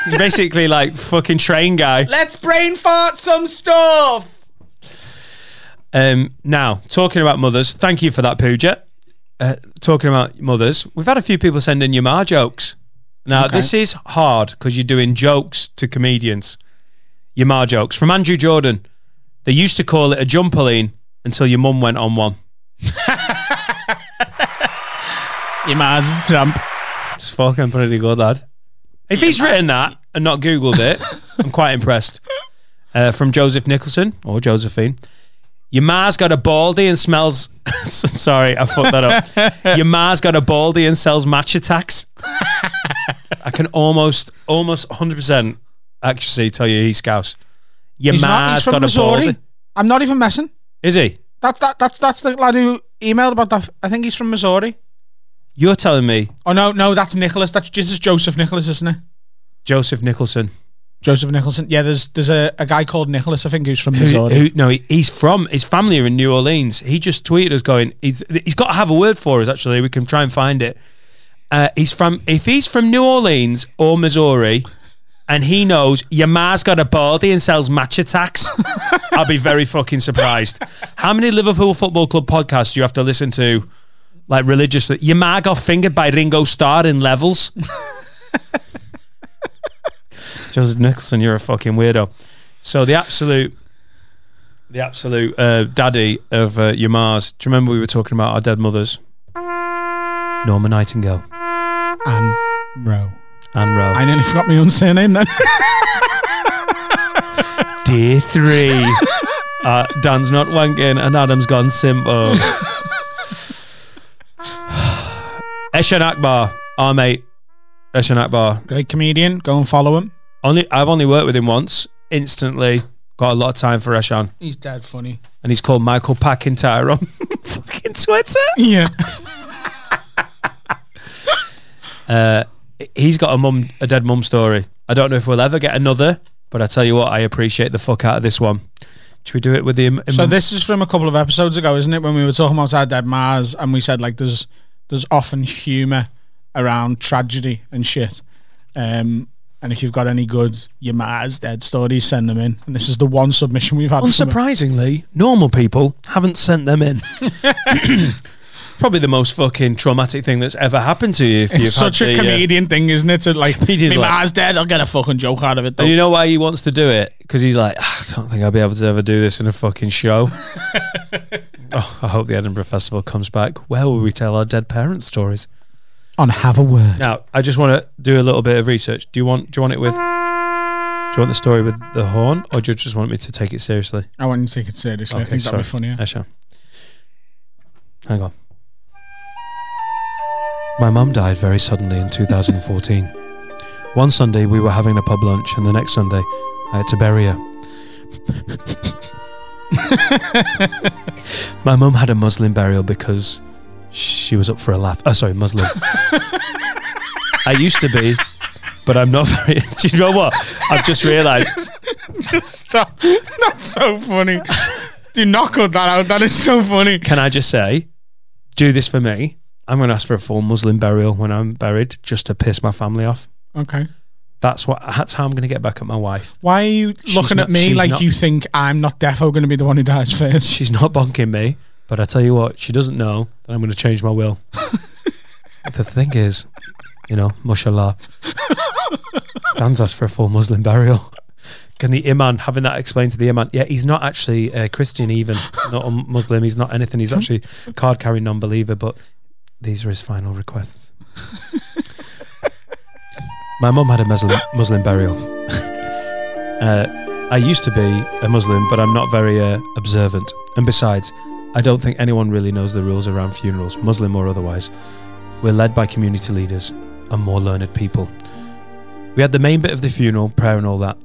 He's basically like fucking train guy. Let's brain fart some stuff. Um, now, talking about mothers, thank you for that, Pooja. Uh, talking about mothers, we've had a few people send in Yamar jokes. Now, Okay. this is hard because you're doing jokes to comedians. Yamar jokes from Andrew Jordan. They used to call it a jumperline until your mum went on one. You might Trump. It's fucking pretty good, lad. If he's written that and not Googled it, I'm quite impressed. Uh, from Joseph Nicholson or Josephine. Your ma's got a baldy and smells. Sorry, I fucked that up. Your ma's got a baldy and sells Match Attax. I can almost, almost 100%. accuracy tell you he's Scouse. Your He's not. ma's from got a Missouri. baldy. I'm not even messing. Is he? That, that that's that's the lad who emailed about that. I think he's from Missouri. You're telling me Oh no, no, that's Nicholas. That's is Joseph Nicholas, isn't it? Joseph Nicholson? Joseph Nicholson. Yeah, there's there's a, a guy called Nicholas, I think, who's from Who, Missouri. who, no, he, he's from his family are in New Orleans. He just tweeted us going, he's, he's got to have a word for us. Actually, we can try and find it. Uh, he's from if he's from New Orleans or Missouri, and he knows your ma's got a baldy and sells Match Attax. I'll be very fucking surprised. How many Liverpool Football Club podcasts do you have to listen to, like religiously? Your ma got fingered by Ringo Starr in levels. Joseph Nicholson, you're a fucking weirdo. So the absolute, the absolute uh, daddy of uh, your Mars. Do you remember we were talking about our dead mothers? Norma Nightingale, Anne Rowe. Anne Rowe. I nearly forgot my own surname then. Day three. uh, Dan's not wanking and Adam's gone simple. Eshaan Akbar, our mate. Eshaan Akbar. Great comedian. Go and follow him. Only I've only worked with him once. Instantly got a lot of time for Eshaan, He's dead funny. and he's called Michael Packintyre on fucking Twitter. Yeah. Uh, he's got a mum, a dead mum story. I don't know if we'll ever get another, but I tell you what, I appreciate the fuck out of this one. Should we do it with the? Im- So im- this is from a couple of episodes ago, isn't it? When we were talking about our dead Mars, and we said like there's there's often humour around tragedy and shit. Um, and if you've got any good your Mars dead stories, send them in. And this is the one submission we've had. Unsurprisingly, normal people haven't sent them in. Probably the most fucking traumatic thing that's ever happened to you. If you've It's such a the, uh, comedian thing, isn't it? To like, my like- Mars dead, I'll get a fucking joke out of it. Though. and you know why he wants to do it? Because he's like, "Ah, I don't think I'll be able to ever do this in a fucking show. oh, I hope the Edinburgh Festival comes back. Where will we tell our dead parents' stories? On have a word. Now, I just want to do a little bit of research. Do you want? Do you want it with? Do you want the story with the horn, or do you just want me to take it seriously? I want you to take it seriously. I Okay, think that'd be sorry. funnier. Esha. Hang on. My mum died very suddenly in 2014. One Sunday we were having a pub lunch, and the next Sunday I had to bury her. My mum had a Muslim burial because she was up for a laugh. Oh, sorry, Muslim. I used to be, but I'm not very. Do you know what? I've just realised. Just Stop. That's so funny. Do not cut that out. That is so funny. Can I just say, do this for me? I'm going to ask for a full Muslim burial when I'm buried, just to piss my family off. Okay. That's what. That's how I'm going to get back at my wife. Why are you She's looking not- at me like not- you think I'm not defo going to be the one who dies first? She's not bonking me, but I tell you what, she doesn't know that I'm going to change my will. the thing is, you know, mashallah, Dan's asked for a full Muslim burial. Can the imam having that explained to the imam? Yeah, he's not actually a Christian, even not a Muslim. He's not anything. He's actually card carrying non-believer. But these are his final requests. My mum had a Muslim Muslim burial. uh, I used to be a Muslim, but I'm not very uh, observant. And besides, I don't think anyone really knows the rules around funerals, Muslim or otherwise. We're led by community leaders and more learned people. We had the main bit of the funeral, prayer and all that,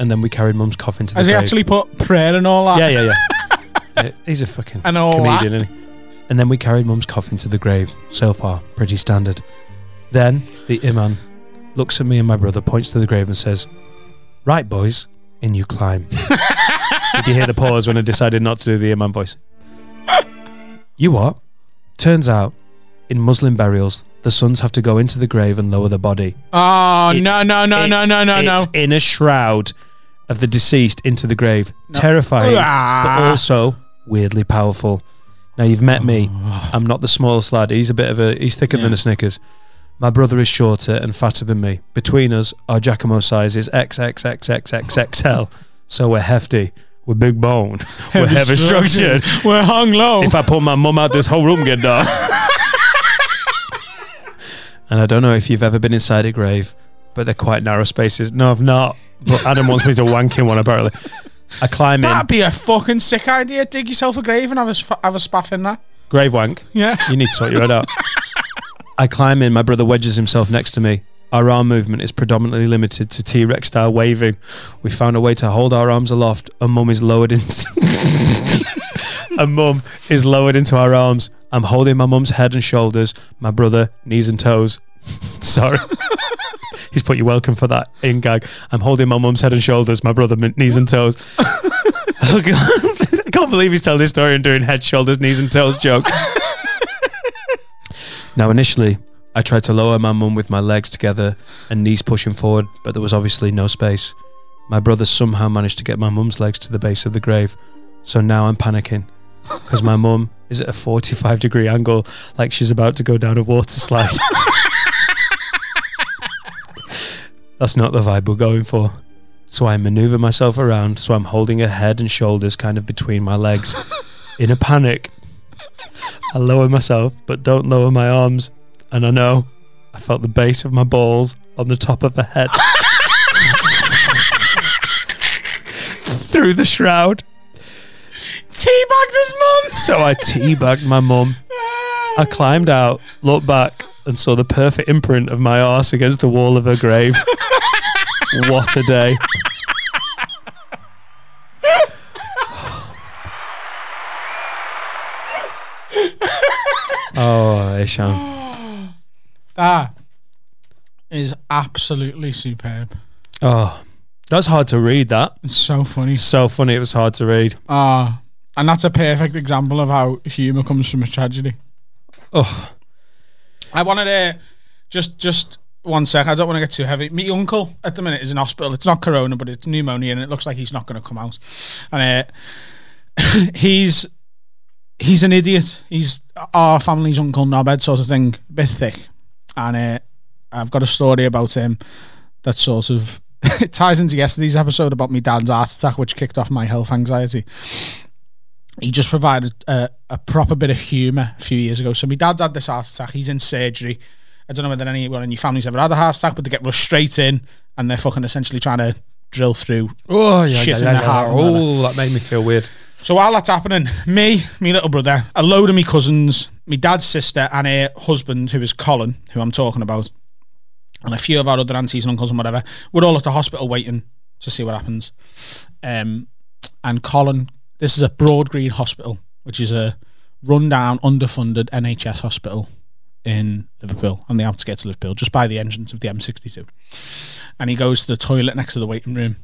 and then we carried Mum's coffin to the Has he grave. actually put prayer and all that? Yeah, yeah, yeah. Yeah, uh, He's a fucking And all comedian, isn't he? And then we carried Mum's coffin to the grave. So far, pretty standard. Then the imam looks at me and my brother, points to the grave, and says, "Right, boys, in you climb." Did you hear the pause when I decided not to do the imam voice? You what? Turns out, in Muslim burials, the sons have to go into the grave and lower the body. Oh, It's- no, no, no, no, it's- no, no, no. It's in a shroud of the deceased into the grave. Terrifying, Ah. but also weirdly powerful. Now you've met me. I'm not the smallest lad. He's a bit of a. He's thicker than Yeah. a Snickers. My brother is shorter and fatter than me. Between us, our Giacomo size is XXXXXXL. so we're hefty. We're big bone. We're heavy structured. We're hung low. If I pull my mum out, this whole room get dark. and I don't know if you've ever been inside a grave, but they're quite narrow spaces. No, I've not. But Adam wants me to wank in one apparently. I climb in, That'd be a fucking sick idea. Dig yourself a grave and have a, sp- have a spaff in there. grave wank. Yeah. You need to sort your head out. I climb in. My brother wedges himself next to me. Our arm movement is predominantly limited to T Rex style waving. We found a way to hold our arms aloft, and mum is lowered into. and mum is lowered into our arms. I'm holding my mum's head and shoulders, my brother, knees and toes. Sorry. He's put you welcome for that in gag. I'm holding my mum's head and shoulders, my brother, knees and toes. oh, God. I can't believe he's telling this story and doing head, shoulders, knees and toes jokes. now, initially, I tried to lower my mum with my legs together and knees pushing forward, but there was obviously no space. My brother somehow managed to get my mum's legs to the base of the grave, so now I'm panicking because my mum is at a 45 degree angle, like she's about to go down a water slide. That's not the vibe we're going for. So I maneuver myself around so I'm holding her head and shoulders kind of between my legs. In a panic, I lower myself but don't lower my arms. And I know I felt the base of my balls on the top of her head. Through the shroud. Teabagged his mum. So I teabagged my mum. I climbed out, looked back, and saw the perfect imprint of my arse against the wall of her grave. what a day. oh, Eshaan. That is absolutely superb. Oh, that's hard to read, that. It's so funny. So funny, it was hard to read. Ah, and that's a perfect example of how humour comes from a tragedy. Oh, I wanted to just just one sec. I don't want to get too heavy. My uncle at the minute is in hospital. It's not corona, but it's pneumonia, and it looks like he's not going to come out. And uh, he's he's an idiot. He's our family's uncle knobhead sort of thing, a bit thick. And uh, I've got a story about him that sort of it ties into yesterday's episode about my dad's heart attack, which kicked off my health anxiety. He just provided a, a proper bit of humour a few years ago. So my dad's had this heart attack. He's in surgery. I don't know whether anyone in your family's ever had a heart attack, but they get rushed straight in and they're fucking essentially trying to drill through oh yeah, Shit yeah, in yeah, the heart yeah. Oh, that made me feel weird. So while that's happening, me, me little brother, a load of me cousins, my dad's sister, and her husband, who is Colin, who I'm talking about, and a few of our other aunties and uncles and whatever, we're all at the hospital waiting to see what happens. Um, and Colin, this is a Broad Green Hospital, which is a rundown, underfunded NHS hospital in Liverpool, on the outskirts of Liverpool, just by the entrance of the M62. And he goes to the toilet next to the waiting room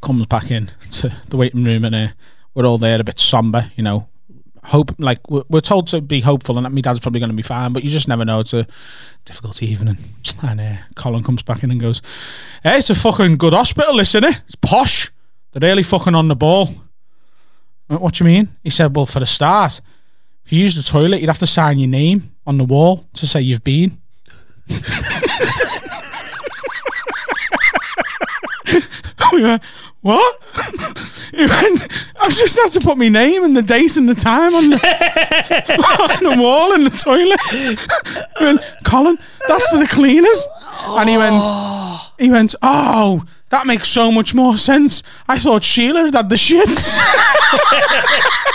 comes back in to the waiting room and uh, we're all there a bit somber, you know. Hope like we're, we're told to be hopeful and that my dad's probably going to be fine, but you just never know. It's a difficult evening. And uh, Colin comes back in and goes, "Hey, it's a fucking good hospital, isn't it? It's posh. They're really fucking on the ball." Went, What do you mean? He said, "Well, for the start, if you use the toilet, you'd have to sign your name on the wall to say you've been." we went, what? he went, I've just had to put my name and the date and the time on the, on the wall in the toilet. I went, Colin, that's for the cleaners. And he went, he went, oh, that makes so much more sense. I thought Sheila had had the shits.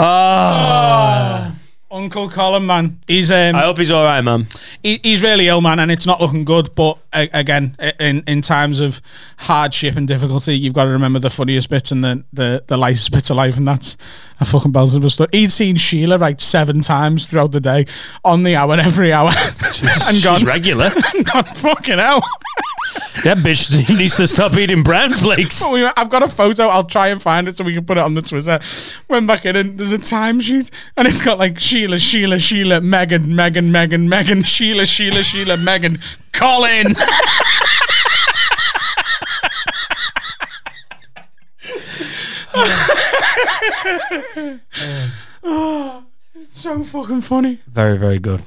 Ah. Uncle Colin, man, he's um, I hope he's all right, man. he, he's really ill, man, and it's not looking good. But uh, again, in in times of hardship and difficulty, you've got to remember the funniest bits and the the, the lightest bits of life, and that's a fucking belter of a story. He'd seen Sheila like seven times throughout the day, on the hour, every hour, and gone, She's regular. and gone, fucking hell. that bitch needs to stop eating bran flakes. We I've got a photo. I'll try and find it so we can put it on the Twitter. Went back in and there's a timesheet and it's got like Sheila, Sheila, Sheila, Megan, Megan, Megan, Megan, Sheila, Sheila, Sheila, Megan, Colin. oh, it's so fucking funny. Very, very good.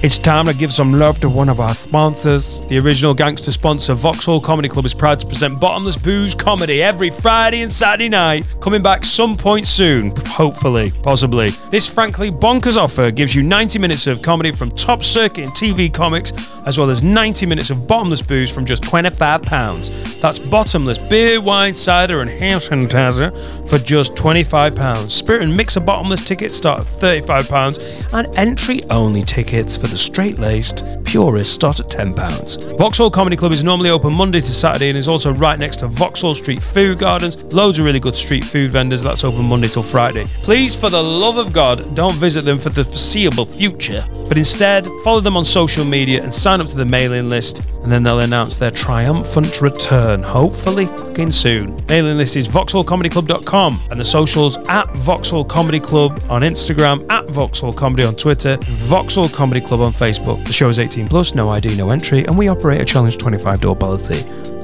It's time to give some love to one of our sponsors. The original gangster sponsor, Vauxhall Comedy Club, is proud to present Bottomless Booze comedy every Friday and Saturday night. Coming back some point soon, hopefully, possibly. This frankly bonkers offer gives you 90 minutes of comedy from top circuit and TV comics, as well as 90 minutes of bottomless booze from just £25. That's bottomless beer, wine, cider, and hand sanitizer for just £25. Spirit and mixer bottomless tickets start at £35, and entry only tickets for the straight laced purists start at £10. Vauxhall Comedy Club is normally open Monday to Saturday and is also right next to Vauxhall Street Food Gardens. Loads of really good street food vendors that's open Monday till Friday. Please, for the love of God, don't visit them for the foreseeable future, but instead follow them on social media and sign up to the mailing list, and then they'll announce their triumphant return, hopefully fucking soon. Mailing list is vauxhallcomedyclub.com and the socials at Vauxhall Comedy Club on Instagram, at Vauxhall Comedy on Twitter, Vauxhall Comedy Club on Facebook. The show is 18 plus, no ID, no entry, and we operate a challenge 25 door policy.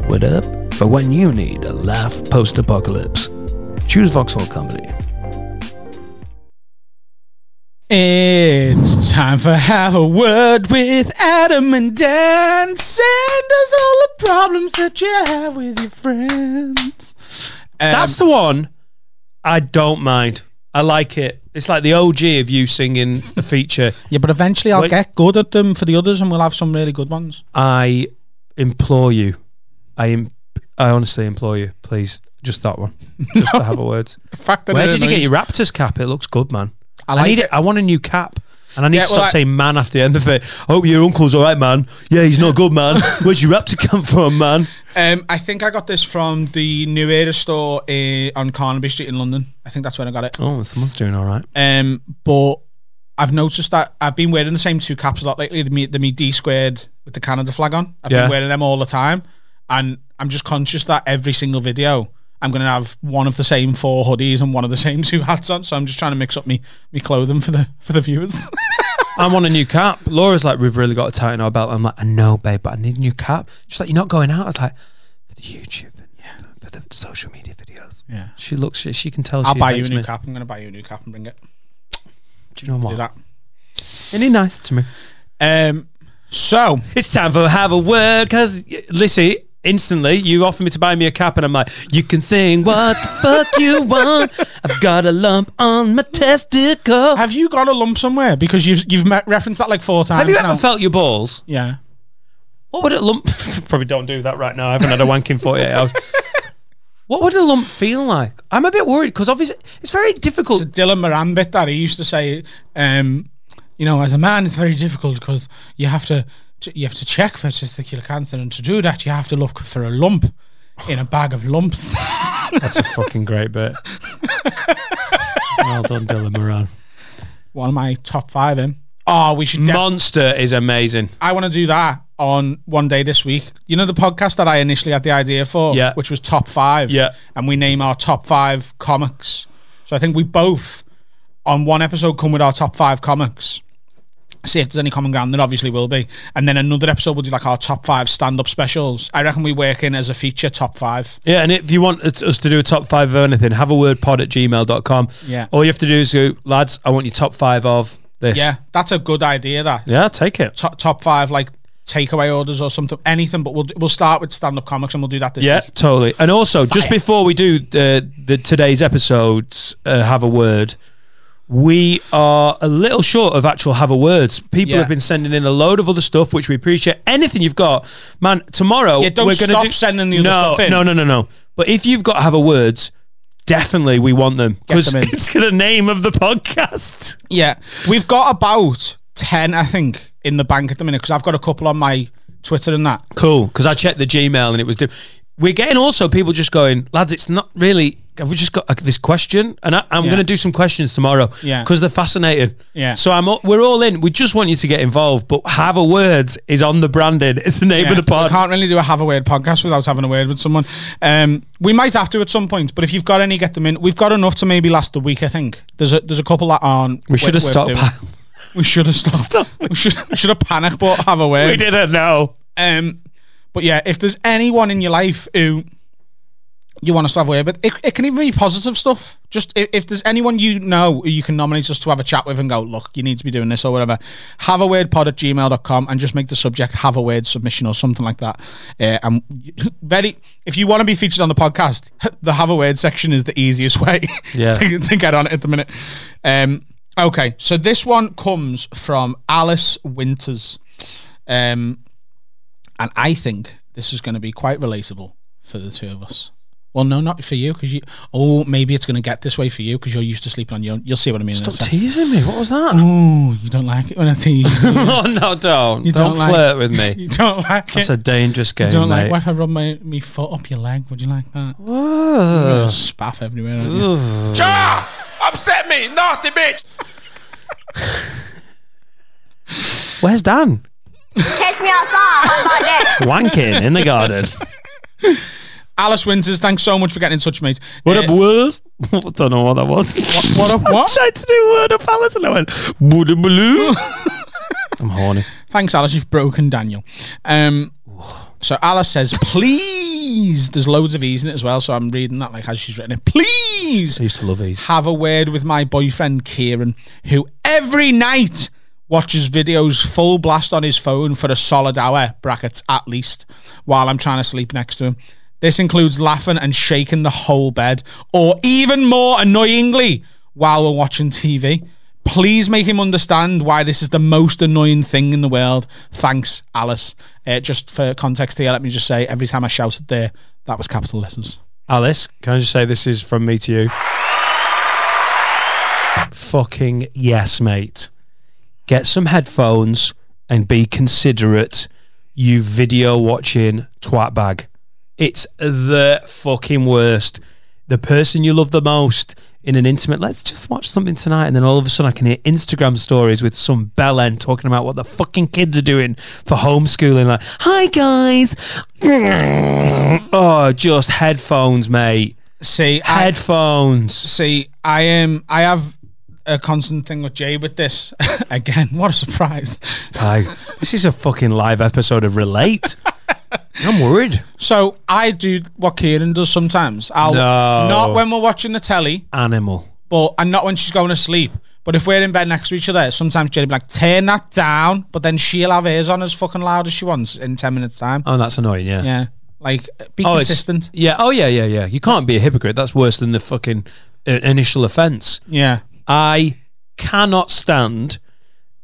What up? For when you need a laugh post apocalypse, choose Vauxhall Comedy. It's time for Have a Word with Adam and Dan. Send us all the problems that you have with your friends. Um, That's the one I don't mind. I like it. It's like the OG of you singing a feature. yeah, but eventually I'll Wait. get good at them for the others and we'll have some really good ones. I implore you. I im- I honestly implore you, please, just that one. Just to have a word. The fact that Where it did you get your Raptors cap? It looks good, man. I I, like need it. it. I want a new cap. And I need Yeah, to well, stop I- saying man after the end of it. I Hope your uncle's all right, man. Yeah, he's not good, man. Where's your Raptor come from, man? Um, I think I got this from the New Era store uh, on Carnaby Street in London. I think that's where I got it. Oh, someone's doing all right. Um, but I've noticed that I've been wearing the same two caps a lot lately. The me, the me D squared with the Canada flag on. I've Yeah. been wearing them all the time, and I'm just conscious that every single video I'm going to have one of the same four hoodies and one of the same two hats on. So I'm just trying to mix up me me clothing for the for the viewers. I want a new cap. Laura's like, we've really got to tighten our belt. I'm like, I know, babe, but I need a new cap. She's like, you're not going out. I was like, for the YouTube and yeah, for the social media videos. Yeah. She looks, she, she can tell. I'll buy you a new me. cap. I'm going to buy you a new cap and bring it. Do you know Do what? that. Isn't he nice to me? Um, so It's time for have a word because listen, instantly you offer me to buy me a cap and I'm like, you can sing what the fuck you want. I've got a lump on my testicle. have you got a lump somewhere? Because you've you've met, referenced that like four times. Have you now. ever felt your balls? Yeah. What would a lump? Probably don't do that right now. I haven't had a wank in 48 hours. What would a lump feel like? I'm a bit worried because obviously it's very difficult. It's a Dylan Moran bit that he used to say. Um, you know, as a man, it's very difficult because you have to you have to check for testicular cancer, and to do that, you have to look for a lump in a bag of lumps. That's a fucking great bit. well done, Dylan Moran. One of my top five in. Oh, we should. Def- Monster is amazing. I want to do that on one day this week. You know the podcast that I initially had the idea for, Yeah. which was top five, Yeah. and we name our top five comics. So I think we both on one episode come with our top five comics. See if there's any common ground. There obviously will be, and then another episode we'll do like our top five stand-up specials. I reckon we work in as a feature top five. Yeah, and if you want us to do a top five of anything, have a word pod at gmail.com. Yeah. All you have to do is go, lads, I want your top five of this. Yeah, that's a good idea. That Yeah, take it. top top five like takeaway orders or something, anything. But we'll we'll start with stand-up comics and we'll do that this Yeah, week. totally. And also, just before we do the, the today's episodes, uh, have a word. We are a little short of actual have a words. People Yeah. have been sending in a load of other stuff, which we appreciate. Anything you've got, man. Tomorrow, Yeah, don't we're stop do, sending the other no, stuff in. No, no, no, no. But if you've got have a words, definitely we want them because it's the name of the podcast. Yeah, we've got about ten, I think, in the bank at the minute because I've got a couple on my Twitter and that. Cool, because I checked the Gmail and it was. Di- We're getting also people just going, lads. It's not really. Have we just got uh, this question? And I, I'm Yeah. going to do some questions tomorrow. Yeah. because they're fascinating. Yeah. So I'm. We're all in. We just want you to get involved. But have a words is on the branding. It's the name Yeah, of the pod. We can't really do a have a word podcast without having a word with someone. Um, we might have to at some point, but if you've got any, get them in. We've got enough to maybe last the week. I think there's a there's a couple that aren't. We should have stopped. We should have stopped. Stop. We should we should have panicked, but have a word. we didn't know. Um, but yeah, if there's anyone in your life who you want us to have a word, but it, it can even be positive stuff. Just if, if there's anyone you know you can nominate us to have a chat with and go, look, you need to be doing this or whatever, have a word pod at gmail.com and just make the subject have a word submission or something like that. Uh, and very, if you want to be featured on the podcast, the have a word section is the easiest way Yeah. to, to get on it at the minute. Um, okay, so this one comes from Alice Winters. Um, and I think this is going to be quite relatable for the two of us. Well, no, not for you, because you. Oh, maybe it's going to get this way for you because you're used to sleeping on your own. You'll see what I mean. Stop teasing me. What was that? Oh, you don't like it when I tease you. oh no, don't. You don't don't like- flirt with me. you don't like That's it. a dangerous game, you don't mate. like what if I rub my, my foot up your leg? Would you like that? Whoa. Spaff everywhere. aren't you? Ja! Upset me, nasty bitch. Where's Dan? Catch me outside. How about? Wanking in the garden. Alice Winters, thanks so much for getting in touch, mate. What Uh, up, Wurs? I don't know what that was. What up? What? tried to do word up Alice and I went, Buddha Baloo. I'm horny. Thanks, Alice. You've broken Daniel. Um, so Alice says, please. There's loads of E's in it as well. So I'm reading that like as she's written it. Please I used to love these. have a word with my boyfriend Kieran, who every night watches videos full blast on his phone for a solid hour, brackets at least, while I'm trying to sleep next to him. This includes laughing and shaking the whole bed, or even more annoyingly, while we're watching TV. Please make him understand why this is the most annoying thing in the world. Thanks, Alice. Uh, just for context here, let me just say every time I shouted there, that was capital letters. Alice, can I just say this is from me to you? Fucking yes, mate. Get some headphones and be considerate, you video watching twat bag. It's the fucking worst. The person you love the most in an intimate, let's just watch something tonight, and then all of a sudden I can hear Instagram stories with some bellend talking about what the fucking kids are doing for homeschooling. Like, hi guys. Oh, just headphones, mate. See, I- Headphones. See, I am. I have a constant thing with Jay with this. Again, what a surprise! Guys, this is a fucking live episode of Relate. I'm worried. So I do what Kieran does sometimes. I'll No. not when we're watching the telly, Animal. but and not when she's going to sleep. But if we're in bed next to each other, sometimes Jay'll be like, "Turn that down," but then she'll have hers on as fucking loud as she wants in ten minutes time. Oh, that's annoying, yeah. Yeah, like be Oh, it's- consistent. Yeah. Oh, yeah, yeah, yeah. You can't be a hypocrite. That's worse than the fucking uh, initial offence. Yeah, I cannot stand.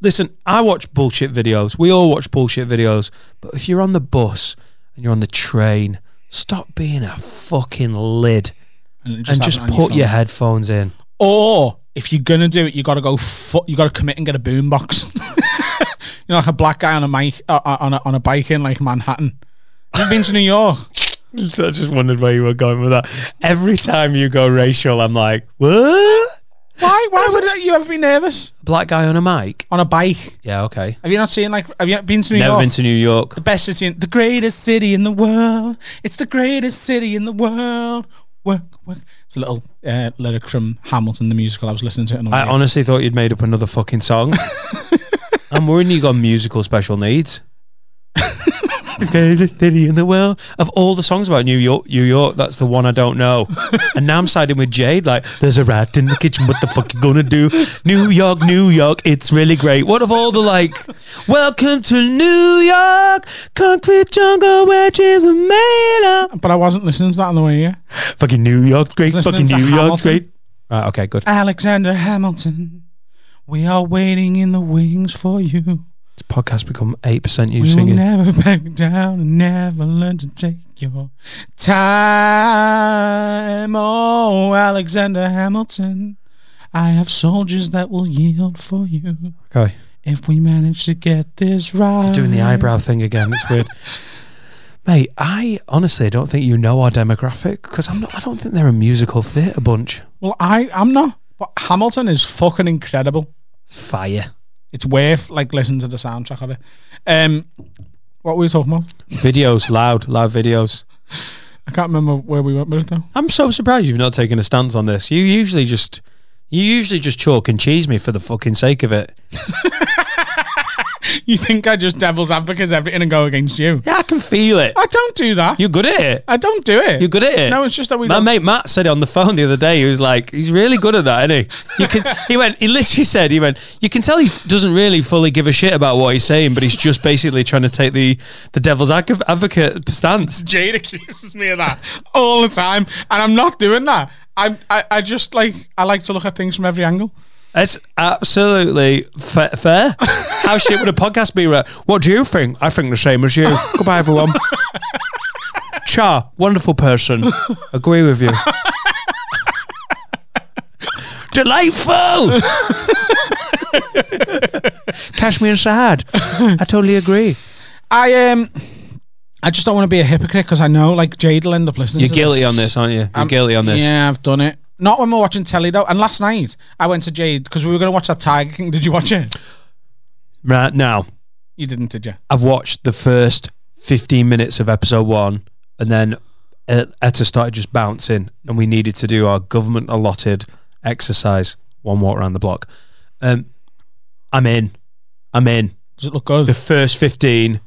Listen, I watch bullshit videos. We all watch bullshit videos. But if you're on the bus and you're on the train, stop being a fucking lid and and just put phone. your headphones in. Or if you're gonna do it, you got to go. Fu- you got to commit and get a boombox. you know, like a black guy on a mic uh, uh, on a on a bike in like Manhattan. Have you been to New York? So I just wondered where you were going with that. Every time you go racial, I'm like, what? Why? Why would you ever be nervous Black guy on a mic? on a bike? Yeah, okay. Have you not seen like? Have you been to New York? Never York? been to New York. the best city, in, the greatest city in the world. It's the greatest city in the world. Work, work. It's a little uh, lyric from Hamilton, the musical. I was listening to it. On the I way. honestly thought you'd made up another fucking song. I'm worried you got musical special needs. The greatest city in the world. Of all the songs about New York, New York, that's the one I don't know. and now I'm siding with Jade. Like, there's a rat in the kitchen. What the fuck you gonna do? New York, New York. It's really great. What of all the like? Welcome to New York, concrete jungle where dreams are made of. but I wasn't listening to that on the way here. Fucking New York, great. Fucking New York, great. Right, okay, good. Alexander Hamilton, we are waiting in the wings for you. This podcast become eight percent you we singing. will never back down and never learn to take your time. Oh, Alexander Hamilton, I have soldiers that will yield for you Okay. if we manage to get this right. doing the eyebrow thing again. It's weird. Mate, I honestly don't think you know our demographic because I'm not. I don't think they're a musical theatre bunch. Well, I I'm not. But Hamilton is fucking incredible. It's fire. It's worth like listening to the soundtrack of it. Um, what were we talking about? Videos, loud, loud videos. I can't remember where we went with it though. I'm so surprised you've not taken a stance on this. You usually just, you usually just chalk and cheese me for the fucking sake of it. you think I just devil's advocate everything and go against you? Yeah, I can feel it. I don't do that. You're good at it. I don't do it. You're good at it. No, it's just that we. My don't- mate Matt said it on the phone the other day. He was like, he's really good at that, isn't he? You can. He went. He literally said, he went. You can tell he doesn't really fully give a shit about what he's saying, but he's just basically trying to take the the devil's adv- advocate stance. Jade accuses me of that all the time, and I'm not doing that. I, I, I just like I like to look at things from every angle. It's absolutely fa- fair. How shit would a podcast be? Right? What do you think? I think the same as you. Goodbye, everyone. Cha, wonderful person. Agree with you. Delightful. Kashmir and Sahad. I totally agree. I um, I just don't want to be a hypocrite because I know like Jade will end up listening. You're to guilty on this, aren't you? You're I'm- guilty on this. Yeah, I've done it. Not when we're watching telly though. And last night I went to Jade because we were going to watch that Tiger King. Did you watch it? Right now, You didn't, did you? I've watched the first 15 minutes of episode one, and then uh, Etta started just bouncing, and we needed to do our government allotted exercise, one walk around the block. Um, I'm in. I'm in. Does it look good? The first 15,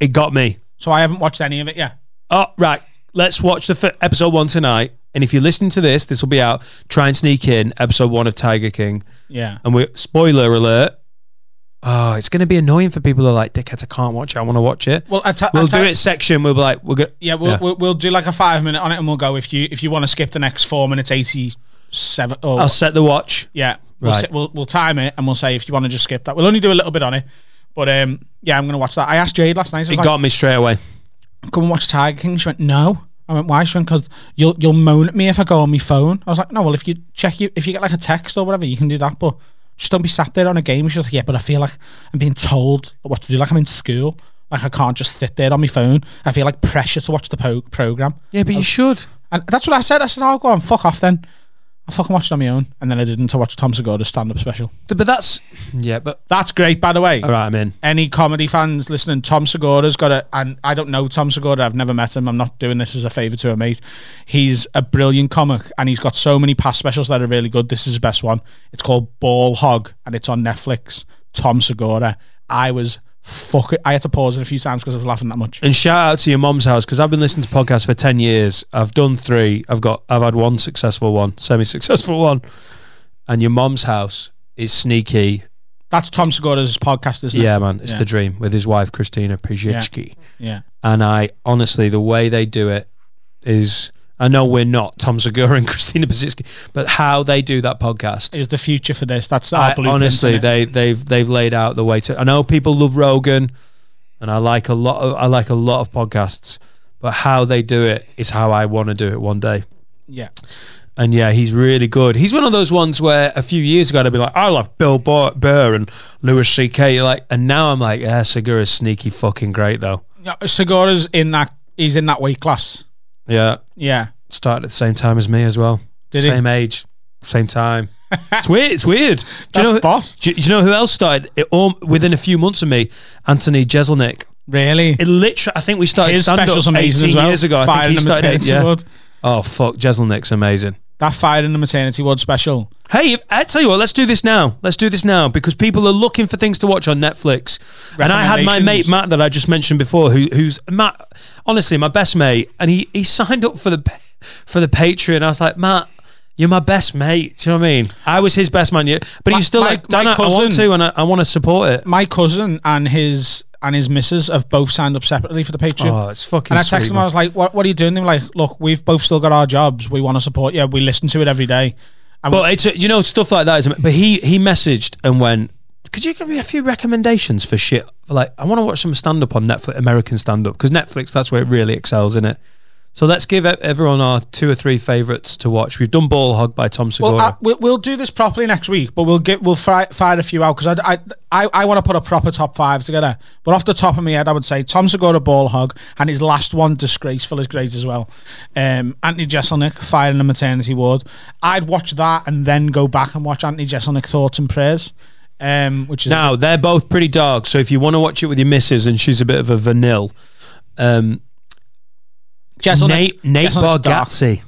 it got me. So I haven't watched any of it yet. Oh, right. Let's watch the f- episode one tonight. And if you're listening to this, this will be out. Try and sneak in episode one of Tiger King. Yeah. And we spoiler alert. Oh, it's going to be annoying for people who are like, dickheads, I can't watch it. I want to watch it. Well, I t- I we'll do it section. We'll be like, we're good. Yeah, we'll, Yeah. We'll, we'll do like a five minute on it, and we'll go if you if you want to skip the next four minutes eighty seven. Or I'll set the watch. yeah, we'll, Right. sit- we'll we'll time it, and we'll say if you want to just skip that. We'll only do a little bit on it, but um, yeah, I'm gonna watch that. I asked Jade last night. Was It like, got me straight away. come and watch Tiger King. She went, no. I went, why? She went, because you'll you'll moan at me if I go on my phone. I was like, no. Well, if you check you if you get like a text or whatever, you can do that, but. Just don't be sat there on a game. She's like, yeah, but I feel like I'm being told what to do. Like I'm in school. Like I can't just sit there on my phone. I feel like pressure to watch the po- program. Yeah, but you should. And that's what I said. I said, "I'll go on, fuck off then." I fucking watched it on my own, and then I didn't to watch Tom Segura's stand-up special. But that's yeah. But That's great, by the way. all right, I'm in. Any comedy fans listening, Tom Segura's got a, and I don't know Tom Segura. I've never met him. I'm not doing this as a favor to a mate. He's a brilliant comic, and he's got so many past specials that are really good. This is his best one. It's called Ball Hog, and it's on Netflix. Tom Segura. I was fuck it. I had to pause it a few times because I was laughing that much. And shout out to your mom's house because I've been listening to podcasts for ten years. I've done three. I've got. I've had one successful one, semi-successful one. And your mom's house is sneaky. That's Tom Segura's podcast, isn't it? Yeah, man, it's Yeah. the dream with his wife Christina Pazsitzky. Yeah. And I honestly, the way they do it is. I know we're not Tom Segura and Christina Pazsitzky, but how they do that podcast Is the future for this? That's I, honestly, they they've they've laid out the way to. I know people love Rogan, and I like a lot of I like a lot of podcasts, but how they do it is how I want to do it one day. yeah. And yeah, he's really good. He's one of those ones where a few years ago I'd be like, I love Bill Burr, Burr and Louis C.K. Like, and now I'm like, yeah, Segura's sneaky fucking great though. Yeah, Segura's in that. He's in that weight class. Yeah, Yeah. started at the same time as me as well. Did he? same age, same time. it's weird. It's weird. Do you know? boss. Do, you- do you know who else started it all, within a few months of me? Anthony Jeselnik. Really. It literally, I think we started His stand up special's 18 as well. years ago. I think in he started maternity yeah. ward. Oh fuck, Jeselnik's amazing. That fire in the maternity ward special. Hey, I tell you what, let's do this now. Let's do this now because people are looking for things to watch on Netflix. And I had my mate Matt that I just mentioned before, who, who's Matt. Honestly, my best mate, and he he signed up for the for the Patreon. I was like, Matt. You're my best mate. Do you know what I mean? I was his best man. But My- he was still my- like, Dan, my I, want to, and I, I want to support it. My cousin and his and his missus have both signed up separately for the Patreon. Oh, it's fucking and I texted him. I was like, "What? What are you doing?" They were like, "Look, we've both still got our jobs. We want to support you. We listen to it every day." And But it's you know stuff like that is. But he he messaged and went, "Could you give me a few recommendations for shit? Like, I want to watch some stand up on Netflix, American stand up, because Netflix that's where it really excels in it. So let's give everyone our two or three favorites to watch. We've done Ball Hog by Tom Segura. Well, uh, we'll, we'll do this properly next week, but we'll get we'll fire, fire a few out because I, I I, I want to put a proper top five together. But off the top of my head, I would say Tom Segura, Ball Hog, and his last one, Disgraceful, is great as well. Um, Anthony Jeselnik, Fire in the Maternity Ward. I'd watch that and then go back and watch Anthony Jeselnik, Thoughts and Prayers, um, which is now they're both pretty dark. So if you want to watch it with your missus and she's a bit of a vanilla, um, Jeselnik, Nate Nate Jeselnik's. Bargatze.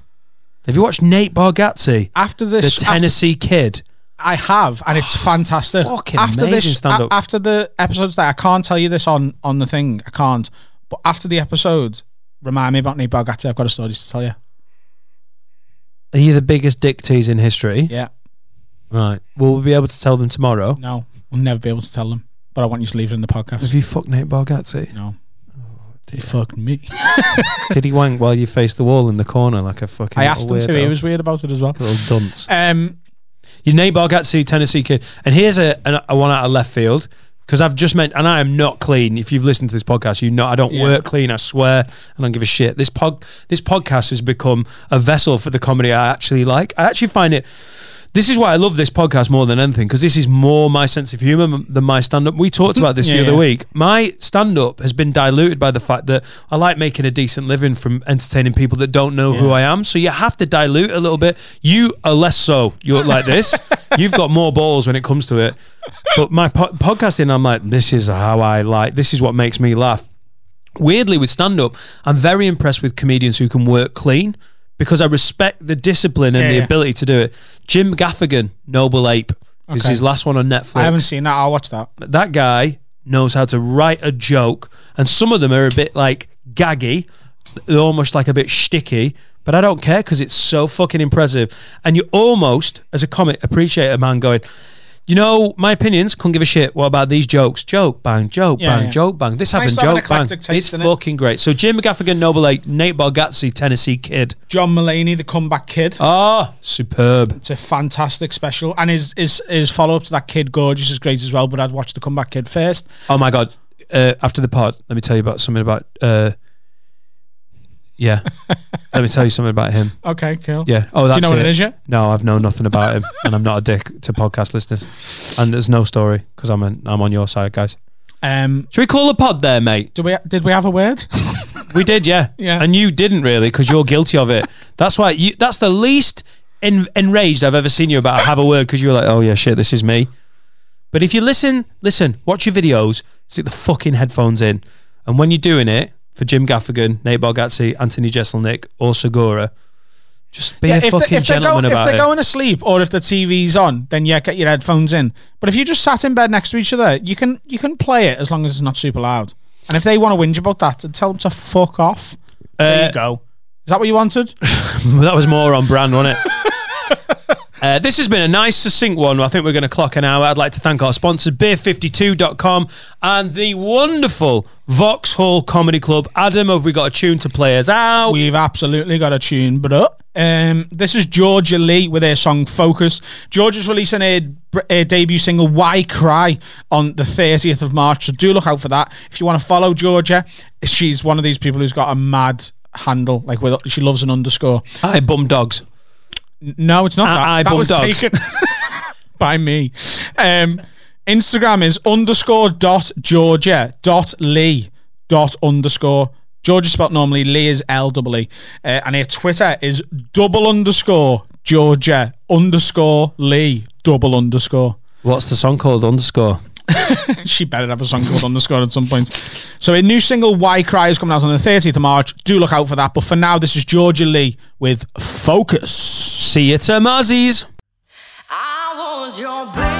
Have you watched Nate Bargatze, After the this, after, Tennessee kid? I have, and it's fantastic. Fucking after amazing this, stand-up. a- after the episodes that I can't tell you this on on the thing, I can't. But after the episode, remind me about Nate Bargatze. I've got a story to tell you. Are you the biggest dick tease in history? Yeah, Right. Will we be able to tell them tomorrow? no, we'll never be able to tell them. But I want you to leave it in the podcast. Have you fucked Nate Bargatze? no, he fucked me. Did he wank while you faced the wall in the corner like a fucking I asked him to. He was weird about it as well. little dunce. Um, You Nate Bargatze, Tennessee kid. And here's a, an, a one out of left field because I've just meant, and I am not clean. If you've listened to this podcast, you know I don't Yeah. work clean. I swear, I don't give a shit. This pod, this podcast has become a vessel for the comedy I actually like. I actually find it. This is why I love this podcast more than anything because this is more my sense of humor than my stand up. We talked about this Yeah, the other yeah. week. My stand up has been diluted by the fact that I like making a decent living from entertaining people that don't know who I am. So you have to dilute a little bit. You are less so. You're like this. You've got more balls when it comes to it. But my po- podcasting, I'm like, this is how I like. This is what makes me laugh weirdly with stand up, I'm very impressed with comedians who can work clean because I respect the discipline and Yeah, the yeah. ability to do it. Jim Gaffigan, Noble Ape, is Okay. his last one on Netflix. I haven't seen that. I'll watch that. that guy knows how to write a joke, and some of them are a bit like gaggy, they're almost like a bit shticky. But I don't care because it's so fucking impressive. And you almost, as a comic, appreciate a man going, you know, my opinions, couldn't give a shit. What about these jokes? Joke, bang, joke, Yeah, bang, yeah. joke, bang. This Nice happened, to have an joke, bang. eclectic taste, It's innit? fucking great. So Jim McGaffigan, Noble Ape, Nate Bargatze, Tennessee Kid. John Mulaney, the comeback kid. Ah, superb. It's a fantastic special, and his his his follow up to that kid, Gorgeous, is great as well. But I'd watch the comeback kid first. Oh my god! Uh, after the pod, let me tell you about something about. Uh, yeah, let me tell you something about him. Okay, cool. Yeah. Oh, that's Do you know what it. is yet? No, I've known nothing about him, and I'm not a dick to podcast listeners. And there's no story because I'm an, I'm on your side, guys. Um, Should we call the pod there, mate? do we did we have a word? We did, yeah. Yeah. And you didn't really because you're guilty of it. That's why you. That's the least en- enraged I've ever seen you about have a word because you were like, oh yeah, shit, this is me. But if you listen, listen, watch your videos, stick the fucking headphones in, and when you're doing it for Jim Gaffigan, Nate Bargatze, Anthony Jeselnik, or Segura, just be a if, fucking if, they're gentleman go, if they're it. going to sleep or if the TV's on, then yeah, get your headphones in. But if you just sat in bed next to each other, you can you can play it as long as it's not super loud. And if they want to whinge about that, then tell them to fuck off. there Uh, you go. Is that what you wanted? that was more on brand, wasn't it? Uh, this has been a nice, succinct one. I think we're going to clock an hour. I'd like to thank our sponsors, beer52.com and the wonderful Vauxhall Comedy Club. Adam, have we got a tune to play us out? We've absolutely got a tune, but um, this is Georgia Lee with her song Focus. Georgia's releasing her, her debut single Why Cry on the 30th of March, so do look out for that. If you want to follow Georgia, she's one of these people who's got a mad handle, like with she loves an underscore. Hi, bum dogs. No, it's not I- that. I that was dogs. taken by me. Um, Instagram is underscore dot Georgia dot Lee dot underscore. Georgia spelled normally. Lee is L double E. Uh, and her Twitter is double underscore Georgia underscore Lee double underscore. What's the song called? Underscore. She better have a song called underscore at some point. So a new single Why Cry is coming out on the 30th of March. Do look out for that. But for now, this is Georgia Lee with Focus. See you to Mazzies. I was your baby,